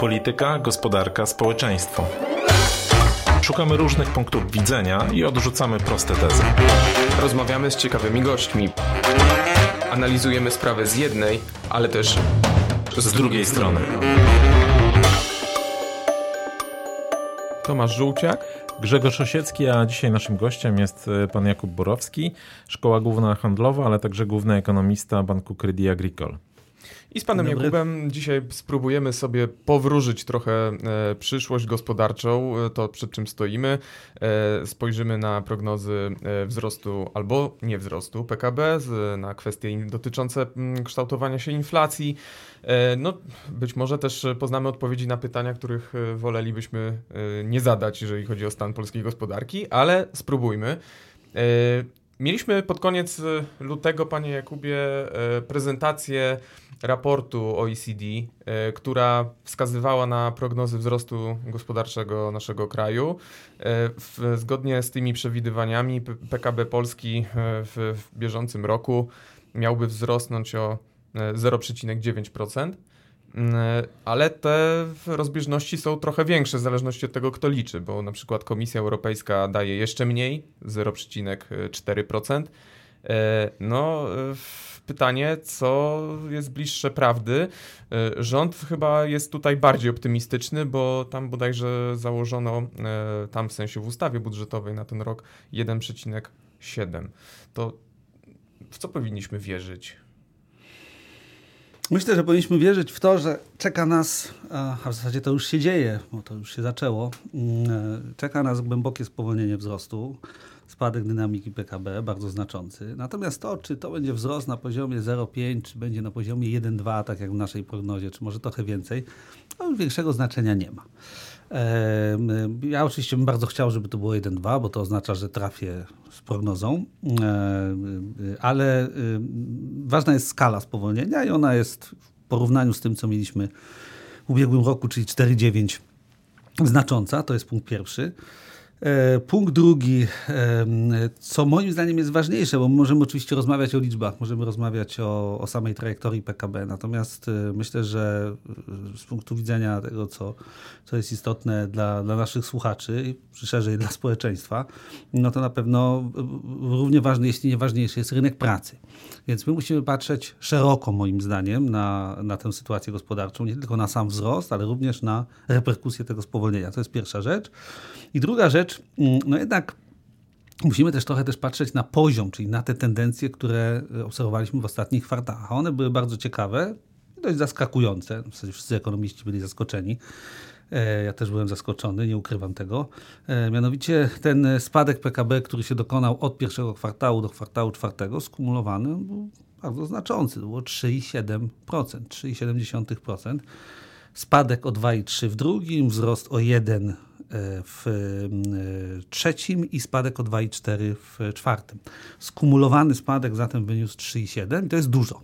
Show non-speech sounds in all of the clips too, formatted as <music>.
Polityka, gospodarka, społeczeństwo. Szukamy różnych punktów widzenia i odrzucamy proste tezy. Rozmawiamy z ciekawymi gośćmi. Analizujemy sprawę z jednej, ale też z, z drugiej strony. Tomasz Żółciak. Grzegorz Osiecki, a dzisiaj naszym gościem jest e, pan Jakub Borowski, Szkoła Główna Handlowa, ale także główny ekonomista Banku Credit Agricole. I z panem. Jakubem dzisiaj spróbujemy sobie powróżyć trochę e, przyszłość gospodarczą, e, to przed czym stoimy. E, spojrzymy na prognozy wzrostu albo nie wzrostu PKB, na kwestie dotyczące mm, kształtowania się inflacji. No, być może też poznamy odpowiedzi na pytania, których wolelibyśmy nie zadać, jeżeli chodzi o stan polskiej gospodarki, ale spróbujmy. Mieliśmy pod koniec lutego, panie Jakubie, prezentację raportu OECD, e, która wskazywała na prognozy wzrostu gospodarczego naszego kraju. Zgodnie z tymi przewidywaniami PKB Polski w bieżącym roku miałby wzrosnąć o 0,9%. Ale te rozbieżności są trochę większe w zależności od tego, kto liczy, bo na przykład Komisja Europejska daje jeszcze mniej 0,4%. No, pytanie, co jest bliższe prawdy. E, rząd chyba jest tutaj bardziej optymistyczny, bo tam bodajże założono, e, tam w sensie w ustawie budżetowej na ten rok 1,7. To w co powinniśmy wierzyć? Myślę, że powinniśmy wierzyć w to, że czeka nas, a w zasadzie to już się dzieje, bo to już się zaczęło, mm, e, czeka nas głębokie spowolnienie wzrostu spadek dynamiki PKB bardzo znaczący. Natomiast to, czy to będzie wzrost na poziomie 0,5, czy będzie na poziomie 1,2, tak jak w naszej prognozie, czy może trochę więcej, to już większego znaczenia nie ma. Ja oczywiście bym bardzo chciał, żeby to było 1,2, bo to oznacza, że trafię z prognozą, ale ważna jest skala spowolnienia i ona jest w porównaniu z tym, co mieliśmy w ubiegłym roku, czyli 4,9 znacząca, to jest punkt pierwszy. E, punkt drugi, co moim zdaniem jest ważniejsze, bo możemy oczywiście rozmawiać o liczbach, możemy rozmawiać o, o samej trajektorii PKB, natomiast e, myślę, że e, z punktu widzenia tego, co, co jest istotne dla, dla naszych słuchaczy i szerzej dla społeczeństwa, no to na pewno równie ważny, jeśli nie ważniejszy, jest rynek pracy. Więc my musimy patrzeć szeroko, moim zdaniem, na, na tę sytuację gospodarczą, nie tylko na sam wzrost, ale również na reperkusje tego spowolnienia. To jest pierwsza rzecz. I druga rzecz, mm, no jednak musimy też trochę też patrzeć na poziom, czyli na te tendencje, które obserwowaliśmy w ostatnich kwartałach. One były bardzo ciekawe, dość zaskakujące. W zasadzie wszyscy ekonomiści byli zaskoczeni. E, ja też byłem zaskoczony, nie ukrywam tego. E, mianowicie ten spadek PKB, który się dokonał od pierwszego kwartału do kwartału czwartego, skumulowany, był bardzo znaczący. To było 3,7%, 3,7%. Spadek o 2,3 w drugim, wzrost o 1 w e, trzecim i spadek o 2,4 w czwartym. Skumulowany spadek zatem wyniósł 3,7 i to jest dużo.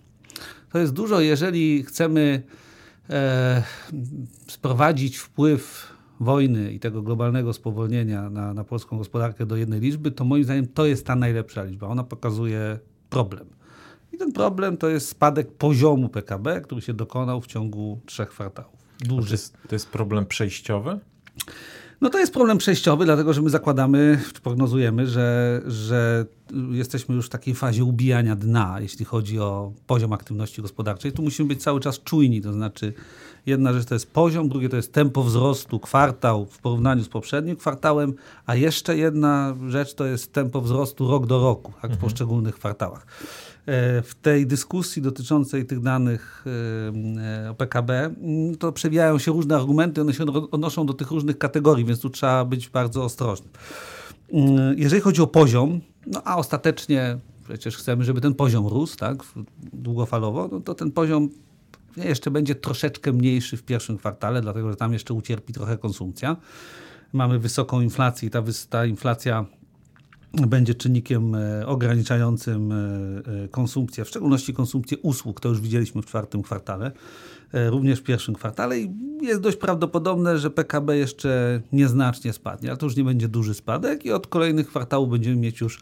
To jest dużo, jeżeli chcemy sprowadzić wpływ wojny i tego globalnego spowolnienia na, na polską gospodarkę do jednej liczby, to moim zdaniem to jest ta najlepsza liczba. Ona pokazuje problem. I ten problem to jest spadek poziomu PKB, który się dokonał w ciągu trzech kwartałów. Duży. To jest, to jest problem przejściowy? No to jest problem przejściowy, dlatego że my zakładamy, czy prognozujemy, że, że jesteśmy już w takiej fazie ubijania dna, jeśli chodzi o poziom aktywności gospodarczej. Tu musimy być cały czas czujni, to znaczy jedna rzecz to jest poziom, drugie to jest tempo wzrostu, kwartał w porównaniu z poprzednim kwartałem, a jeszcze jedna rzecz to jest tempo wzrostu rok do roku, tak, w mhm. poszczególnych kwartałach. E, w tej dyskusji dotyczącej tych danych e, o PKB, mm, to przewijają się różne argumenty, one się odnoszą do tych różnych kategorii, więc tu trzeba być bardzo ostrożnym. Mm, jeżeli chodzi o poziom, no a ostatecznie przecież chcemy, żeby ten poziom rósł tak, długofalowo, no to ten poziom jeszcze będzie troszeczkę mniejszy w pierwszym kwartale, dlatego że tam jeszcze ucierpi trochę konsumpcja. Mamy wysoką inflację i ta, ta inflacja będzie czynnikiem e, ograniczającym e, e, konsumpcję, w szczególności konsumpcję usług. To już widzieliśmy w czwartym kwartale, również w pierwszym kwartale i jest dość prawdopodobne, że PKB jeszcze nieznacznie spadnie, ale to już nie będzie duży spadek i od kolejnych kwartałów będziemy mieć już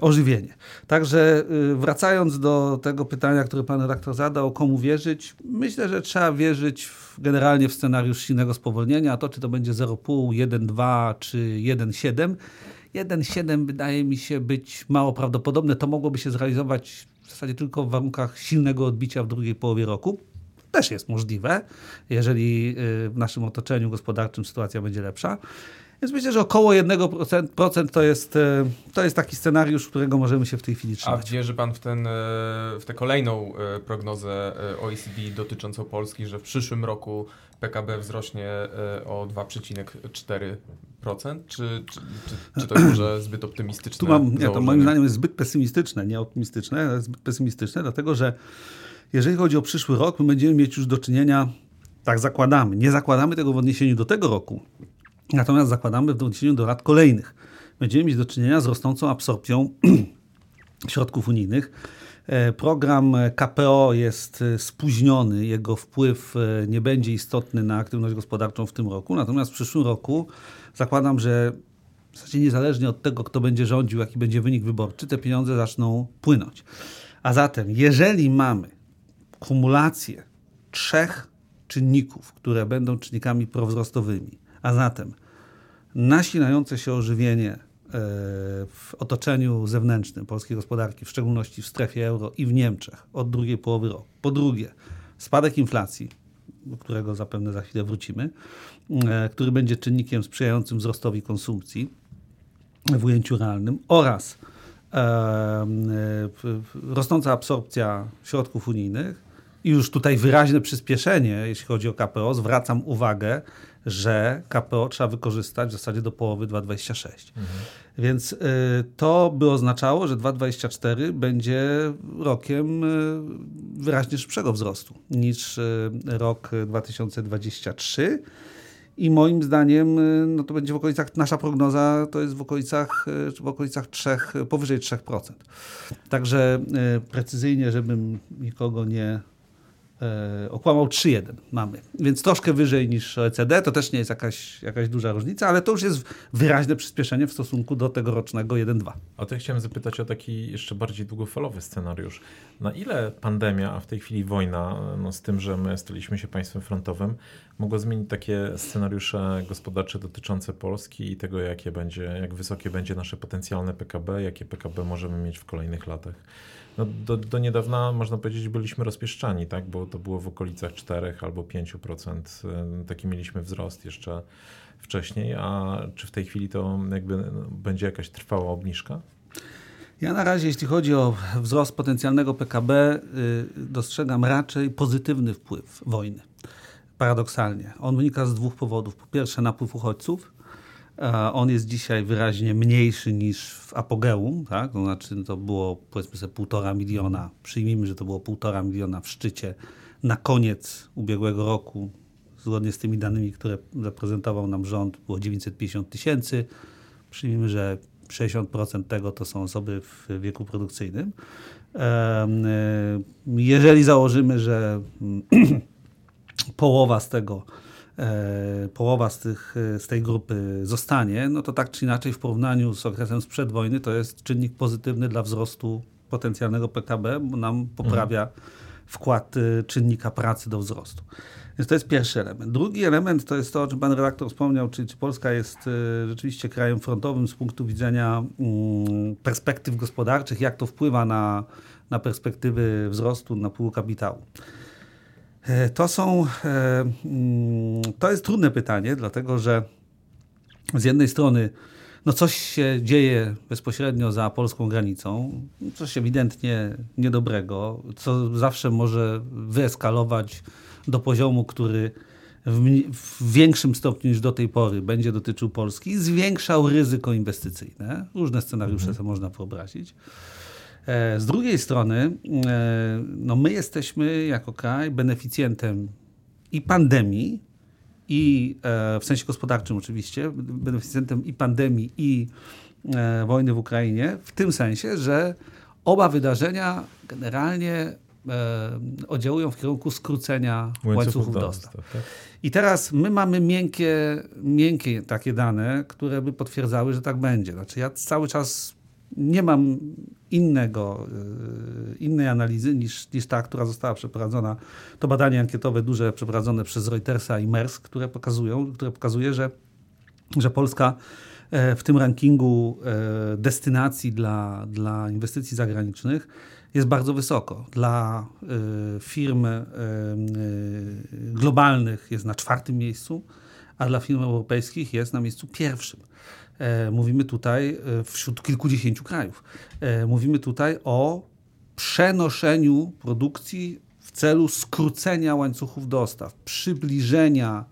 ożywienie. Także wracając do tego pytania, które pan redaktor zadał, komu wierzyć, myślę, że trzeba wierzyć w, generalnie w scenariusz silnego spowolnienia, a to czy to będzie 0,5, 1,2 czy 1,7 1,7 wydaje mi się być mało prawdopodobne. To mogłoby się zrealizować w zasadzie tylko w warunkach silnego odbicia w drugiej połowie roku. Też jest możliwe, jeżeli y, w naszym otoczeniu gospodarczym sytuacja będzie lepsza. Więc myślę, że około 1% to jest, y, to jest taki scenariusz, którego możemy się w tej chwili trzymać. A wierzy pan w, ten, y, w tę kolejną prognozę OECD dotyczącą Polski, że w przyszłym roku PKB wzrośnie o 2,4%? Czy, czy, czy, czy to jest może <clears throat> zbyt optymistyczne? Tu mam, nie, to moim zdaniem jest zbyt pesymistyczne, nie optymistyczne, ale zbyt pesymistyczne, dlatego że jeżeli chodzi o przyszły rok, my będziemy mieć już do czynienia, tak zakładamy, nie zakładamy tego w odniesieniu do tego roku, natomiast zakładamy w odniesieniu do lat kolejnych. Będziemy mieć do czynienia z rosnącą absorpcją <clears throat> środków unijnych. E, program KPO jest e, spóźniony, jego wpływ e, nie będzie istotny na aktywność gospodarczą w tym roku, natomiast w przyszłym roku zakładam, że w zasadzie niezależnie od tego, kto będzie rządził, jaki będzie wynik wyborczy, te pieniądze zaczną płynąć. A zatem, jeżeli mamy kumulację trzech czynników, które będą czynnikami prowzrostowymi, a zatem nasilające się ożywienie e, w otoczeniu zewnętrznym polskiej gospodarki, w szczególności w strefie euro i w Niemczech od drugiej połowy roku. Po drugie, spadek inflacji, do którego zapewne za chwilę wrócimy, e, który będzie czynnikiem sprzyjającym wzrostowi konsumpcji w ujęciu realnym oraz e, rosnąca absorpcja środków unijnych, i już tutaj wyraźne przyspieszenie, jeśli chodzi o KPO. Zwracam uwagę, że KPO trzeba wykorzystać w zasadzie do połowy 2026. Mhm. Więc y, to by oznaczało, że 2024 będzie rokiem y, wyraźnie szybszego wzrostu niż y, rok 2023. I moim zdaniem no to będzie w okolicach, nasza prognoza to jest w okolicach, w okolicach 3, powyżej 3%. Także precyzyjnie, żebym nikogo nie okłamał 3-1 mamy, więc troszkę wyżej niż OECD, to też nie jest jakaś, jakaś duża różnica, ale to już jest wyraźne przyspieszenie w stosunku do tegorocznego 1-2. A to chciałem zapytać o taki jeszcze bardziej długofalowy scenariusz. Na ile pandemia, a w tej chwili wojna, no z tym, że my staliśmy się państwem frontowym, mogło zmienić takie scenariusze gospodarcze dotyczące Polski i tego, jakie będzie, jak wysokie będzie nasze potencjalne PKB, jakie PKB możemy mieć w kolejnych latach? No, do, do niedawna, można powiedzieć, byliśmy rozpieszczani, tak? bo to było w okolicach 4 albo 5%. Y, taki mieliśmy wzrost jeszcze wcześniej, a czy w tej chwili to jakby no, będzie jakaś trwała obniżka? Ja na razie, jeśli chodzi o wzrost potencjalnego PKB, y, dostrzegam raczej pozytywny wpływ wojny. Paradoksalnie. On wynika z dwóch powodów. Po pierwsze, napływ uchodźców, on jest dzisiaj wyraźnie mniejszy niż w apogeum, tak? to znaczy to było powiedzmy sobie półtora miliona, przyjmijmy, że to było półtora miliona w szczycie na koniec ubiegłego roku, zgodnie z tymi danymi, które zaprezentował nam rząd, było 950 tysięcy, przyjmijmy, że 60% tego to są osoby w wieku produkcyjnym. E, jeżeli założymy, że <clears throat> połowa z tego E, połowa z, tych, e, z tej grupy zostanie, no to tak czy inaczej w porównaniu z okresem sprzed wojny to jest czynnik pozytywny dla wzrostu potencjalnego PKB, bo nam poprawia mhm. wkład e, czynnika pracy do wzrostu. Więc to jest pierwszy element. Drugi element to jest to, o czym pan redaktor wspomniał, czy, czy Polska jest rzeczywiście krajem frontowym z punktu widzenia mm, perspektyw gospodarczych, jak to wpływa na, na perspektywy wzrostu, na pół kapitału. E, to są, e, mm, to jest trudne pytanie, dlatego że z jednej strony no coś się dzieje bezpośrednio za polską granicą, coś ewidentnie niedobrego, co zawsze może wyeskalować do poziomu, który w, większym stopniu niż do tej pory będzie dotyczył Polski, zwiększał ryzyko inwestycyjne. Różne scenariusze mhm. można wyobrazić. E, z drugiej strony, e, no my jesteśmy jako kraj beneficjentem i pandemii, i e, w sensie gospodarczym oczywiście, beneficjentem i pandemii, i wojny w Ukrainie, w tym sensie, że oba wydarzenia generalnie oddziałują w kierunku skrócenia łańcuchów, łańcuchów dostaw. dostaw tak? I teraz my mamy miękkie, miękkie takie dane, które by potwierdzały, że tak będzie. Znaczy ja cały czas nie mam innego, y, innej analizy niż, niż ta, która została przeprowadzona. To badanie ankietowe duże przeprowadzone przez Reutersa i MERS, które pokazują, które pokazuje, że, że Polska e, w tym rankingu e, destynacji dla, dla inwestycji zagranicznych jest bardzo wysoko. Dla y, firm globalnych jest na czwartym miejscu, a dla firm europejskich jest na miejscu pierwszym. E, mówimy tutaj e, wśród kilkudziesięciu krajów. E, mówimy tutaj o przenoszeniu produkcji w celu skrócenia łańcuchów dostaw, przybliżenia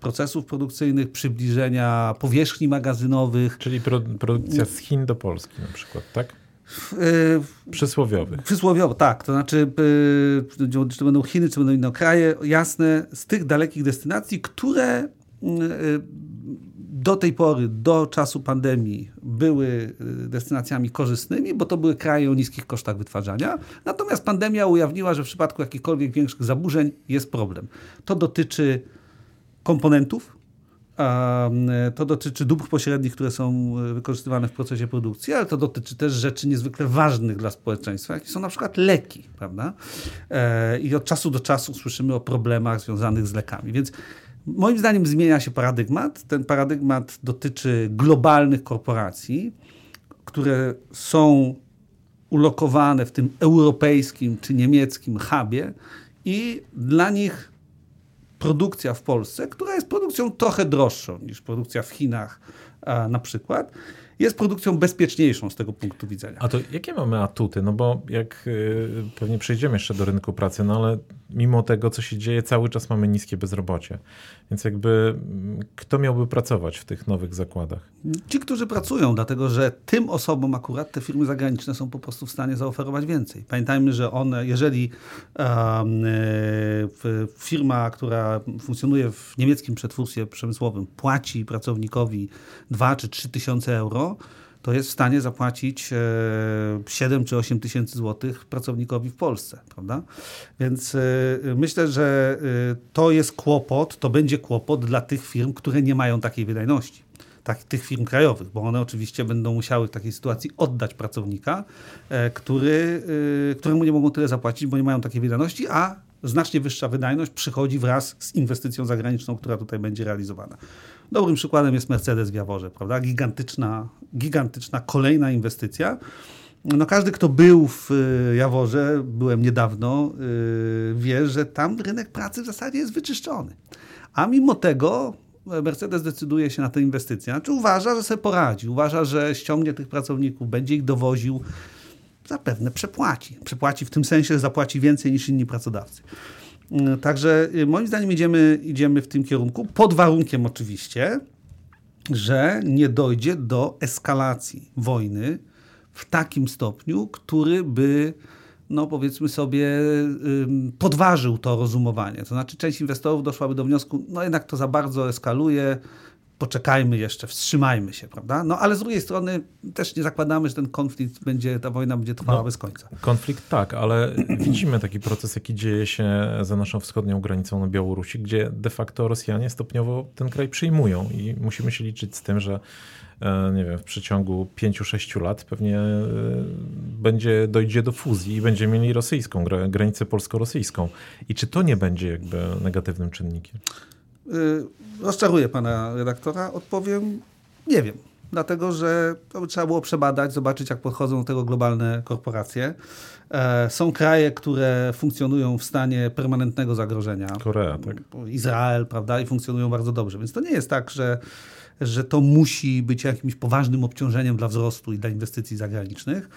procesów produkcyjnych, przybliżenia powierzchni magazynowych. Czyli produkcja z Chin do Polski na przykład, tak? Przysłowiowych. Przysłowiowo, tak. To znaczy, czy to będą Chiny, czy będą inne kraje, jasne, z tych dalekich destynacji, które do tej pory, do czasu pandemii, były y, destynacjami korzystnymi, bo to były kraje o niskich kosztach wytwarzania. Natomiast pandemia ujawniła, że w przypadku jakichkolwiek większych zaburzeń jest problem. To dotyczy komponentów, to dotyczy dóbr pośrednich, które są y, wykorzystywane w procesie produkcji, ale to dotyczy też rzeczy niezwykle ważnych dla społeczeństwa, jakie są na przykład leki, prawda? E, I od czasu do czasu słyszymy o problemach związanych z lekami. Więc Moim zdaniem zmienia się paradygmat. Ten paradygmat dotyczy globalnych korporacji, które są ulokowane w tym europejskim czy niemieckim hubie i dla nich produkcja w Polsce, która jest produkcją trochę droższą niż produkcja w Chinach na przykład, jest produkcją bezpieczniejszą z tego punktu widzenia. A to jakie mamy atuty? No bo jak y, pewnie przejdziemy jeszcze do rynku pracy, no ale mimo tego, co się dzieje, cały czas mamy niskie bezrobocie. Więc jakby mm, kto miałby pracować w tych nowych zakładach? Ci, którzy pracują, dlatego że tym osobom akurat te firmy zagraniczne są po prostu w stanie zaoferować więcej. Pamiętajmy, że one, jeżeli um, firma, która funkcjonuje w niemieckim przetwórstwie przemysłowym, płaci pracownikowi 2 czy 3 tysiące euro, to jest w stanie zapłacić 7 e, czy 8 tysięcy złotych pracownikowi w Polsce, prawda? Więc e, myślę, że e, to jest kłopot, to będzie kłopot dla tych firm, które nie mają takiej wydajności. Tak, tych firm krajowych, bo one oczywiście będą musiały w takiej sytuacji oddać pracownika, który, któremu nie mogą tyle zapłacić, bo nie mają takiej wydajności, a znacznie wyższa wydajność przychodzi wraz z inwestycją zagraniczną, która tutaj będzie realizowana. Dobrym przykładem jest Mercedes w Jaworze, prawda? Gigantyczna, gigantyczna kolejna inwestycja. No każdy, kto był w y, Jaworze, byłem niedawno, y, wie, że tam rynek pracy w zasadzie jest wyczyszczony. A mimo tego Mercedes decyduje się na tę inwestycję. Znaczy uważa, że sobie poradzi, uważa, że ściągnie tych pracowników, będzie ich dowoził, zapewne przepłaci. Przepłaci w tym sensie, że zapłaci więcej niż inni pracodawcy. Mm, także y, moim zdaniem idziemy, idziemy w tym kierunku, pod warunkiem oczywiście, że nie dojdzie do eskalacji wojny w takim stopniu, który by, no powiedzmy sobie, podważył to rozumowanie. To znaczy, część inwestorów doszłaby do wniosku, no jednak to za bardzo eskaluje, poczekajmy jeszcze, wstrzymajmy się, prawda? No ale z drugiej strony też nie zakładamy, że ten konflikt będzie, ta wojna będzie trwała no, bez końca. Konflikt tak, ale <clears throat> widzimy taki proces, jaki dzieje się za naszą wschodnią granicą na Białorusi, gdzie de facto Rosjanie stopniowo ten kraj przyjmują i musimy się liczyć z tym, że e, nie wiem, w przeciągu 5-6 lat pewnie e, będzie, dojdzie do fuzji i będziemy mieli rosyjską, granicę polsko-rosyjską. I czy to nie będzie jakby negatywnym czynnikiem? Y, rozczaruję pana redaktora. Odpowiem, nie wiem. Dlatego, że to by trzeba było przebadać, zobaczyć, jak podchodzą do tego globalne korporacje. E, są kraje, które funkcjonują w stanie permanentnego zagrożenia. Korea, tak. Izrael, prawda, i funkcjonują bardzo dobrze. Więc to nie jest tak, że, że to musi być jakimś poważnym obciążeniem dla wzrostu i dla inwestycji zagranicznych.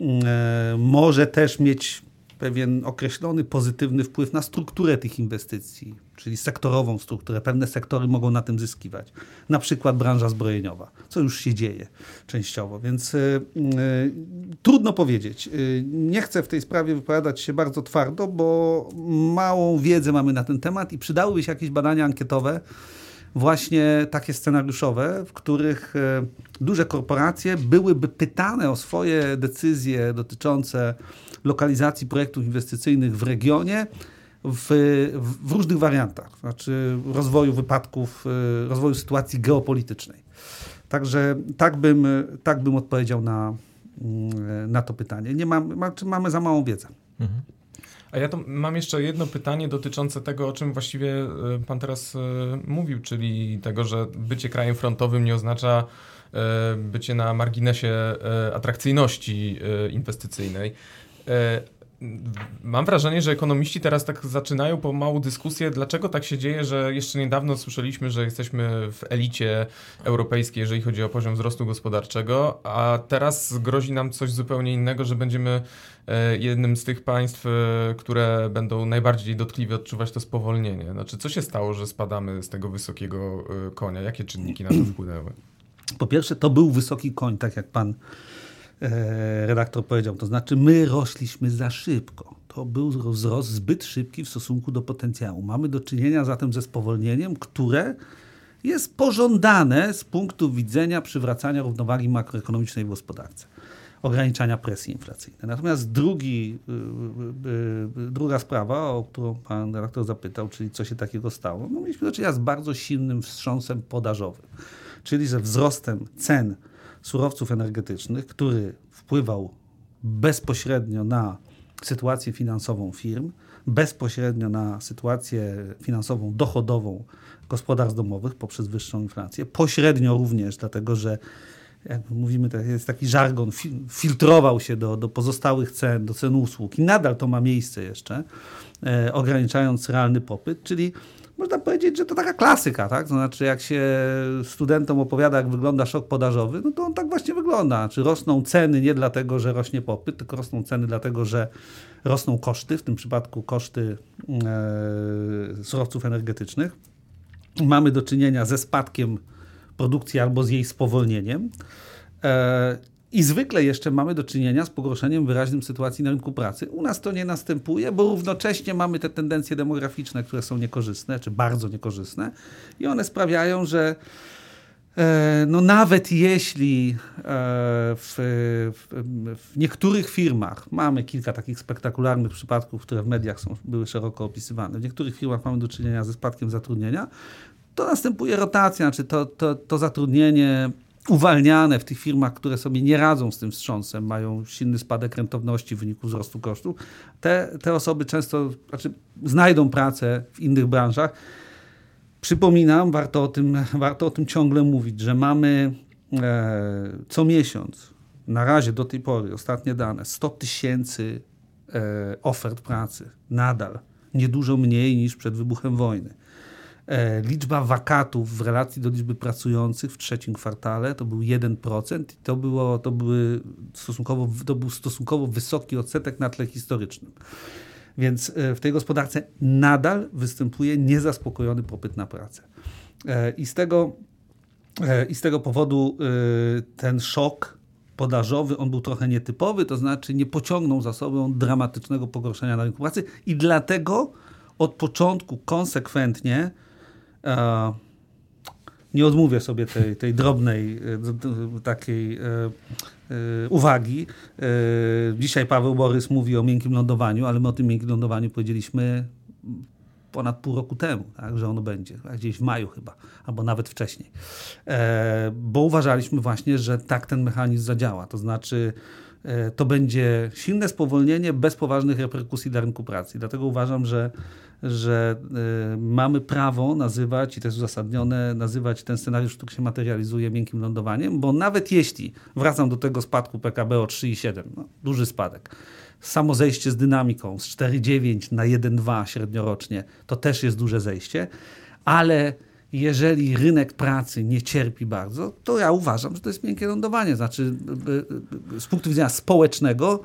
E, może też mieć pewien określony pozytywny wpływ na strukturę tych inwestycji, czyli sektorową strukturę. Pewne sektory mogą na tym zyskiwać. Na przykład branża zbrojeniowa, co już się dzieje częściowo, więc y, y, trudno powiedzieć. Y, nie chcę w tej sprawie wypowiadać się bardzo twardo, bo małą wiedzę mamy na ten temat i przydałyby się jakieś badania ankietowe, właśnie takie scenariuszowe, w których e, duże korporacje byłyby pytane o swoje decyzje dotyczące lokalizacji projektów inwestycyjnych w regionie w, w różnych wariantach, znaczy rozwoju wypadków, e, rozwoju sytuacji geopolitycznej. Także tak bym, tak bym odpowiedział na, mm, na to pytanie. Nie mam, mamy za małą wiedzę. Mhm. A ja mam jeszcze jedno pytanie dotyczące tego, o czym właściwie e, pan teraz e, mówił, czyli tego, że bycie krajem frontowym nie oznacza bycie na marginesie atrakcyjności inwestycyjnej. Mam wrażenie, że ekonomiści teraz tak zaczynają pomału dyskusję, dlaczego tak się dzieje, że jeszcze niedawno słyszeliśmy, że jesteśmy w elicie europejskiej, jeżeli chodzi o poziom wzrostu gospodarczego, a teraz grozi nam coś zupełnie innego, że będziemy e, jednym z tych państw, e, które będą najbardziej dotkliwie odczuwać to spowolnienie. Znaczy, co się stało, że spadamy z tego wysokiego e, konia? Jakie czynniki na to wpłynęły? Po pierwsze, to był wysoki koń, tak jak pan E, redaktor powiedział. To znaczy, my rośliśmy za szybko. To był wzrost zbyt szybki w stosunku do potencjału. Mamy do czynienia zatem ze spowolnieniem, które jest pożądane z punktu widzenia przywracania równowagi makroekonomicznej w gospodarce, ograniczania presji inflacyjnej. Natomiast drugi, y, y, y, druga sprawa, o którą pan redaktor zapytał, czyli co się takiego stało, no mieliśmy do czynienia z bardzo silnym wstrząsem podażowym, czyli ze wzrostem cen surowców energetycznych, który wpływał bezpośrednio na sytuację finansową firm, bezpośrednio na sytuację finansową, dochodową gospodarstw domowych poprzez wyższą inflację, pośrednio również dlatego, że jak mówimy, to jest taki żargon, filtrował się do, do pozostałych cen, do cen usług i nadal to ma miejsce jeszcze, e, ograniczając realny popyt, czyli można powiedzieć, że to taka klasyka, tak? To znaczy, jak się studentom opowiada, jak wygląda szok podażowy, no to on tak właśnie wygląda. Znaczy, rosną ceny nie dlatego, że rośnie popyt, tylko rosną ceny dlatego, że rosną koszty, w tym przypadku koszty e, surowców energetycznych. Mamy do czynienia ze spadkiem produkcji albo z jej spowolnieniem. E, i zwykle jeszcze mamy do czynienia z pogorszeniem wyraźnym sytuacji na rynku pracy. U nas to nie następuje, bo równocześnie mamy te tendencje demograficzne, które są niekorzystne, czy bardzo niekorzystne, i one sprawiają, że e, no nawet jeśli e, w, w, niektórych firmach mamy kilka takich spektakularnych przypadków, które w mediach są, były szeroko opisywane, w niektórych firmach mamy do czynienia ze spadkiem zatrudnienia, to następuje rotacja, znaczy to, to, to zatrudnienie uwalniane w tych firmach, które sobie nie radzą z tym wstrząsem, mają silny spadek rentowności w wyniku wzrostu kosztów, te, te osoby często znaczy, znajdą pracę w innych branżach. Przypominam, warto o tym, warto o tym ciągle mówić, że mamy e, co miesiąc, na razie do tej pory, ostatnie dane, 100 tysięcy e, ofert pracy. Nadal. Niedużo mniej niż przed wybuchem wojny. E, liczba wakatów w relacji do liczby pracujących w trzecim kwartale to był 1% i to, było, to, były stosunkowo, to był stosunkowo wysoki odsetek na tle historycznym. Więc e, w tej gospodarce nadal występuje niezaspokojony popyt na pracę. E, I z tego, i z tego powodu ten szok podażowy, on był trochę nietypowy, to znaczy nie pociągnął za sobą dramatycznego pogorszenia na rynku pracy i dlatego od początku konsekwentnie nie odmówię sobie tej, tej drobnej e, takiej e, uwagi. Dzisiaj Paweł Borys mówi o miękkim lądowaniu, ale my o tym miękkim lądowaniu powiedzieliśmy ponad pół roku temu, tak, że ono będzie, gdzieś w maju chyba, albo nawet wcześniej. bo uważaliśmy właśnie, że tak ten mechanizm zadziała. To znaczy, to będzie silne spowolnienie bez poważnych reperkusji dla rynku pracy. Dlatego uważam, że że y, mamy prawo nazywać, i to jest uzasadnione, nazywać ten scenariusz, który się materializuje miękkim lądowaniem, bo nawet jeśli, wracam do tego spadku PKB o 3,7, no, duży spadek, samo zejście z dynamiką z 4,9 na 1,2 średniorocznie, to też jest duże zejście, ale jeżeli rynek pracy nie cierpi bardzo, to ja uważam, że to jest miękkie lądowanie. Znaczy, y, y, z punktu widzenia społecznego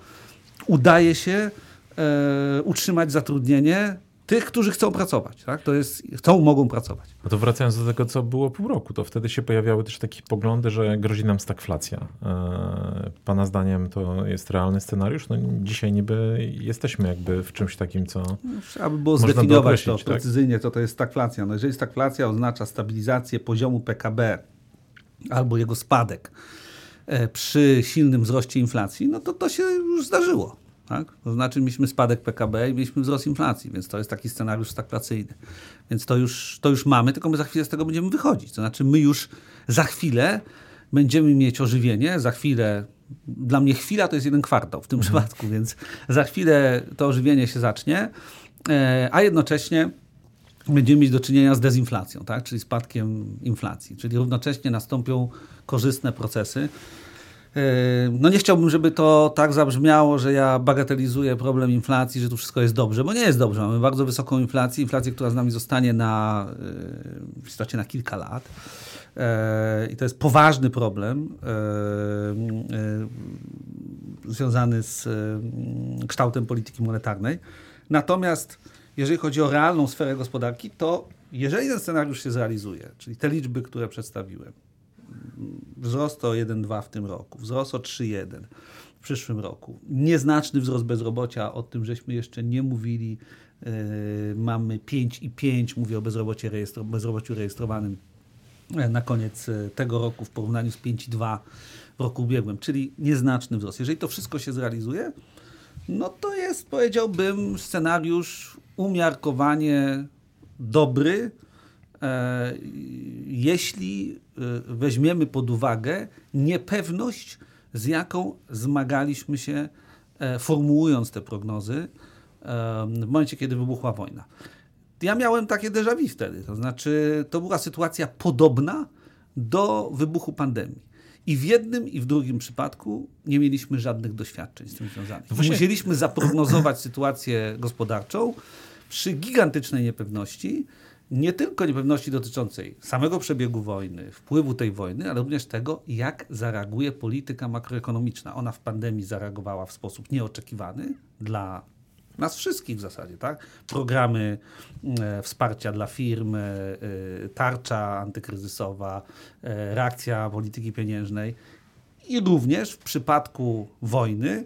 udaje się e, utrzymać zatrudnienie tych, którzy chcą pracować. Tak? To jest, chcą, mogą pracować. No to wracając do tego, co było pół roku, to wtedy się pojawiały też takie poglądy, że grozi nam stagflacja. E, pana zdaniem to jest realny scenariusz? No dzisiaj niby jesteśmy jakby w czymś takim, co Trzeba by było zdefiniować to tak? precyzyjnie, co to jest stagflacja. No jeżeli stagflacja oznacza stabilizację poziomu PKB albo jego spadek e, przy silnym wzroście inflacji, no to to się już zdarzyło. Tak? To znaczy mieliśmy spadek PKB i mieliśmy wzrost inflacji, więc to jest taki scenariusz stagflacyjny. Więc to już, to już mamy, tylko my za chwilę z tego będziemy wychodzić. To znaczy my już za chwilę będziemy mieć ożywienie, za chwilę, dla mnie chwila to jest jeden kwartał w tym mhm. przypadku, więc za chwilę to ożywienie się zacznie, e, a jednocześnie będziemy mieć do czynienia z dezinflacją, tak? czyli spadkiem inflacji, czyli równocześnie nastąpią korzystne procesy. Yy, no nie chciałbym, żeby to tak zabrzmiało, że ja bagatelizuję problem inflacji, że tu wszystko jest dobrze, bo nie jest dobrze. Mamy bardzo wysoką inflację, inflację, która z nami zostanie na, yy, w istocie na kilka lat. Yy, I to jest poważny problem związany z kształtem polityki monetarnej. Natomiast jeżeli chodzi o realną sferę gospodarki, to jeżeli ten scenariusz się zrealizuje, czyli te liczby, które przedstawiłem, wzrost o 1,2 w tym roku, wzrost o 3,1 w przyszłym roku. Nieznaczny wzrost bezrobocia, o tym żeśmy jeszcze nie mówili. Yy, mamy 5,5, mówię o bezrobocie rejestro, bezrobociu rejestrowanym e, na koniec e, tego roku w porównaniu z 5,2 w roku ubiegłym, czyli nieznaczny wzrost. Jeżeli to wszystko się zrealizuje, no to jest, powiedziałbym, scenariusz umiarkowanie dobry, jeśli e, weźmiemy pod uwagę niepewność, z jaką zmagaliśmy się, e, formułując te prognozy w momencie, kiedy wybuchła wojna. Ja miałem takie déjà vu wtedy, to znaczy to była sytuacja podobna do wybuchu pandemii. I w jednym, i w drugim przypadku nie mieliśmy żadnych doświadczeń z tym związanych. No Musieliśmy zaprognozować sytuację gospodarczą przy gigantycznej niepewności, nie tylko niepewności dotyczącej samego przebiegu wojny, wpływu tej wojny, ale również tego, jak zareaguje polityka makroekonomiczna. Ona w pandemii zareagowała w sposób nieoczekiwany dla nas wszystkich w zasadzie, tak? Programy e, wsparcia dla firm, e, tarcza antykryzysowa, e, reakcja polityki pieniężnej i również w przypadku wojny,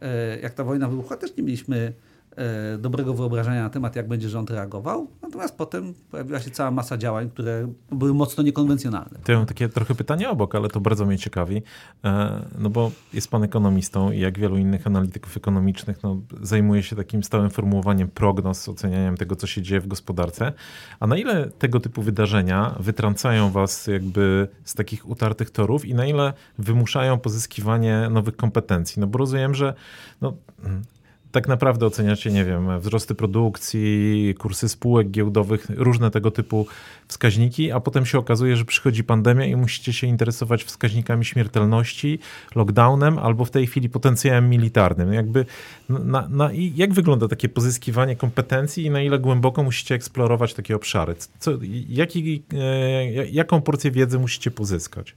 e, jak ta wojna wybuchła, też nie mieliśmy dobrego wyobrażenia na temat, jak będzie rząd reagował. Natomiast potem pojawiła się cała masa działań, które były mocno niekonwencjonalne. To ja mam takie trochę pytanie obok, ale to bardzo mnie ciekawi. E, no bo jest pan ekonomistą i jak wielu innych analityków ekonomicznych, no, zajmuje się takim stałym formułowaniem prognoz, ocenianiem tego, co się dzieje w gospodarce. A na ile tego typu wydarzenia wytrącają was jakby z takich utartych torów i na ile wymuszają pozyskiwanie nowych kompetencji? No bo rozumiem, że no, tak naprawdę oceniacie, nie wiem, wzrosty produkcji, kursy spółek giełdowych, różne tego typu wskaźniki, a potem się okazuje, że przychodzi pandemia i musicie się interesować wskaźnikami śmiertelności, lockdownem albo w tej chwili potencjałem militarnym. Jakby na, na, jak wygląda takie pozyskiwanie kompetencji i na ile głęboko musicie eksplorować takie obszary? Co, e, jaką porcję wiedzy musicie pozyskać?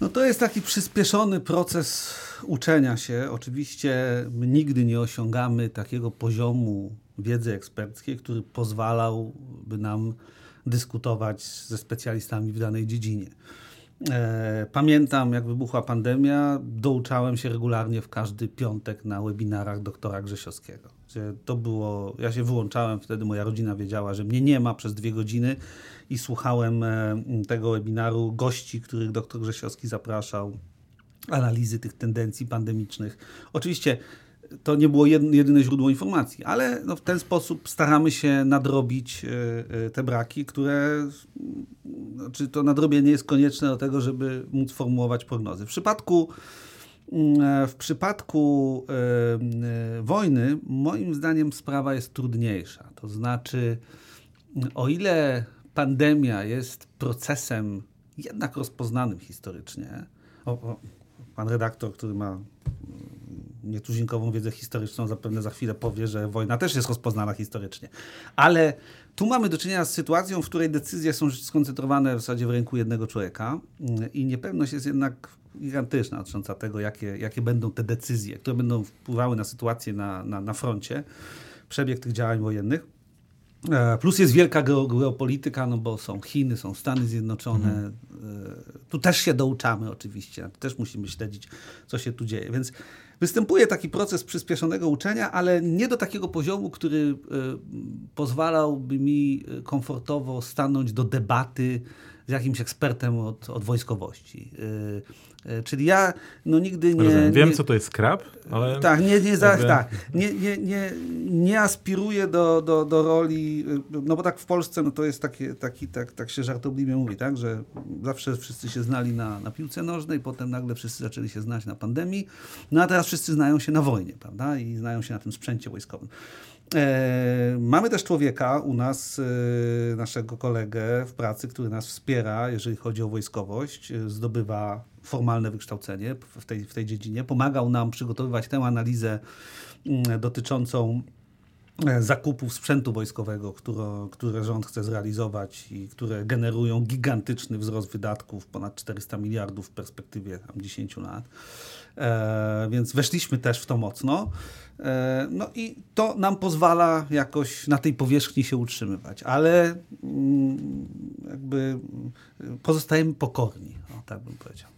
No to jest taki przyspieszony proces uczenia się. Oczywiście my nigdy nie osiągamy takiego poziomu wiedzy eksperckiej, który pozwalałby nam dyskutować ze specjalistami w danej dziedzinie. E, pamiętam, jak wybuchła pandemia, douczałem się regularnie w każdy piątek na webinarach doktora Grzesiowskiego. To było, ja się wyłączałem wtedy, moja rodzina wiedziała, że mnie nie ma przez dwie godziny i słuchałem e, tego webinaru gości, których doktor Grzesiowski zapraszał, analizy tych tendencji pandemicznych. Oczywiście to nie było jedyne źródło informacji, ale no w ten sposób staramy się nadrobić e, e, te braki, które, znaczy to nadrobienie jest konieczne do tego, żeby móc formułować prognozy. W przypadku w przypadku wojny, moim zdaniem, sprawa jest trudniejsza. To znaczy, o ile pandemia jest procesem jednak rozpoznanym historycznie. O, o, pan redaktor, który ma mm, nietuzinkową wiedzę historyczną, zapewne za chwilę powie, że wojna też jest rozpoznana historycznie. Ale tu mamy do czynienia z sytuacją, w której decyzje są skoncentrowane w zasadzie w ręku jednego człowieka mm, i niepewność jest jednak gigantyczna dotycząca tego, jakie, jakie będą te decyzje, które będą wpływały na sytuację na, na, na froncie przebieg tych działań wojennych. E, plus jest wielka geopolityka, no bo są Chiny, są Stany Zjednoczone. Mhm. E, tu też się douczamy oczywiście, też musimy śledzić, co się tu dzieje. Więc występuje taki proces przyspieszonego uczenia, ale nie do takiego poziomu, który e, pozwalałby mi komfortowo stanąć do debaty z jakimś ekspertem od, od wojskowości. E, czyli ja no nigdy nie... Rozumiem. Wiem, nie, co to jest skrab, ale... Tak, nie, nie, jakby... tak, nie, nie, nie, nie aspiruję do, do, do roli, no bo tak w Polsce no to jest takie, taki, tak, tak się żartobliwie mówi, tak, że zawsze wszyscy się znali na, na piłce nożnej, potem nagle wszyscy zaczęli się znać na pandemii, no a teraz wszyscy znają się na wojnie, prawda, i znają się na tym sprzęcie wojskowym. E, mamy też człowieka u nas, e, naszego kolegę w pracy, który nas wspiera, jeżeli chodzi o wojskowość, e, zdobywa formalne wykształcenie w tej, w tej dziedzinie. Pomagał nam przygotowywać tę analizę mm, dotyczącą zakupów sprzętu wojskowego, które, które rząd chce zrealizować i które generują gigantyczny wzrost wydatków, ponad 400 miliardów w perspektywie tam, 10 lat. E, więc weszliśmy też w to mocno. E, no i to nam pozwala jakoś na tej powierzchni się utrzymywać, ale mm, jakby pozostajemy pokorni, tak bym powiedział.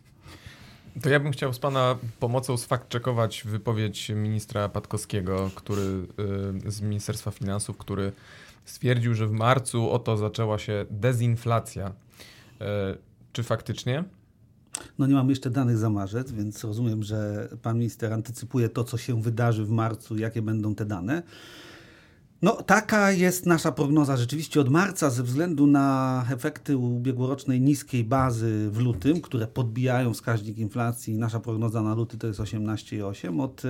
To ja bym chciał z Pana pomocą sfakt-czekować wypowiedź ministra Patkowskiego, który, y, z Ministerstwa Finansów, który stwierdził, że w marcu oto zaczęła się dezinflacja. Y, czy faktycznie? No nie mam jeszcze danych za marzec, więc rozumiem, że pan minister antycypuje to, co się wydarzy w marcu, jakie będą te dane. No, taka jest nasza prognoza rzeczywiście od marca ze względu na efekty ubiegłorocznej niskiej bazy w lutym, które podbijają wskaźnik inflacji. Nasza prognoza na luty to jest 18,8. Od, e,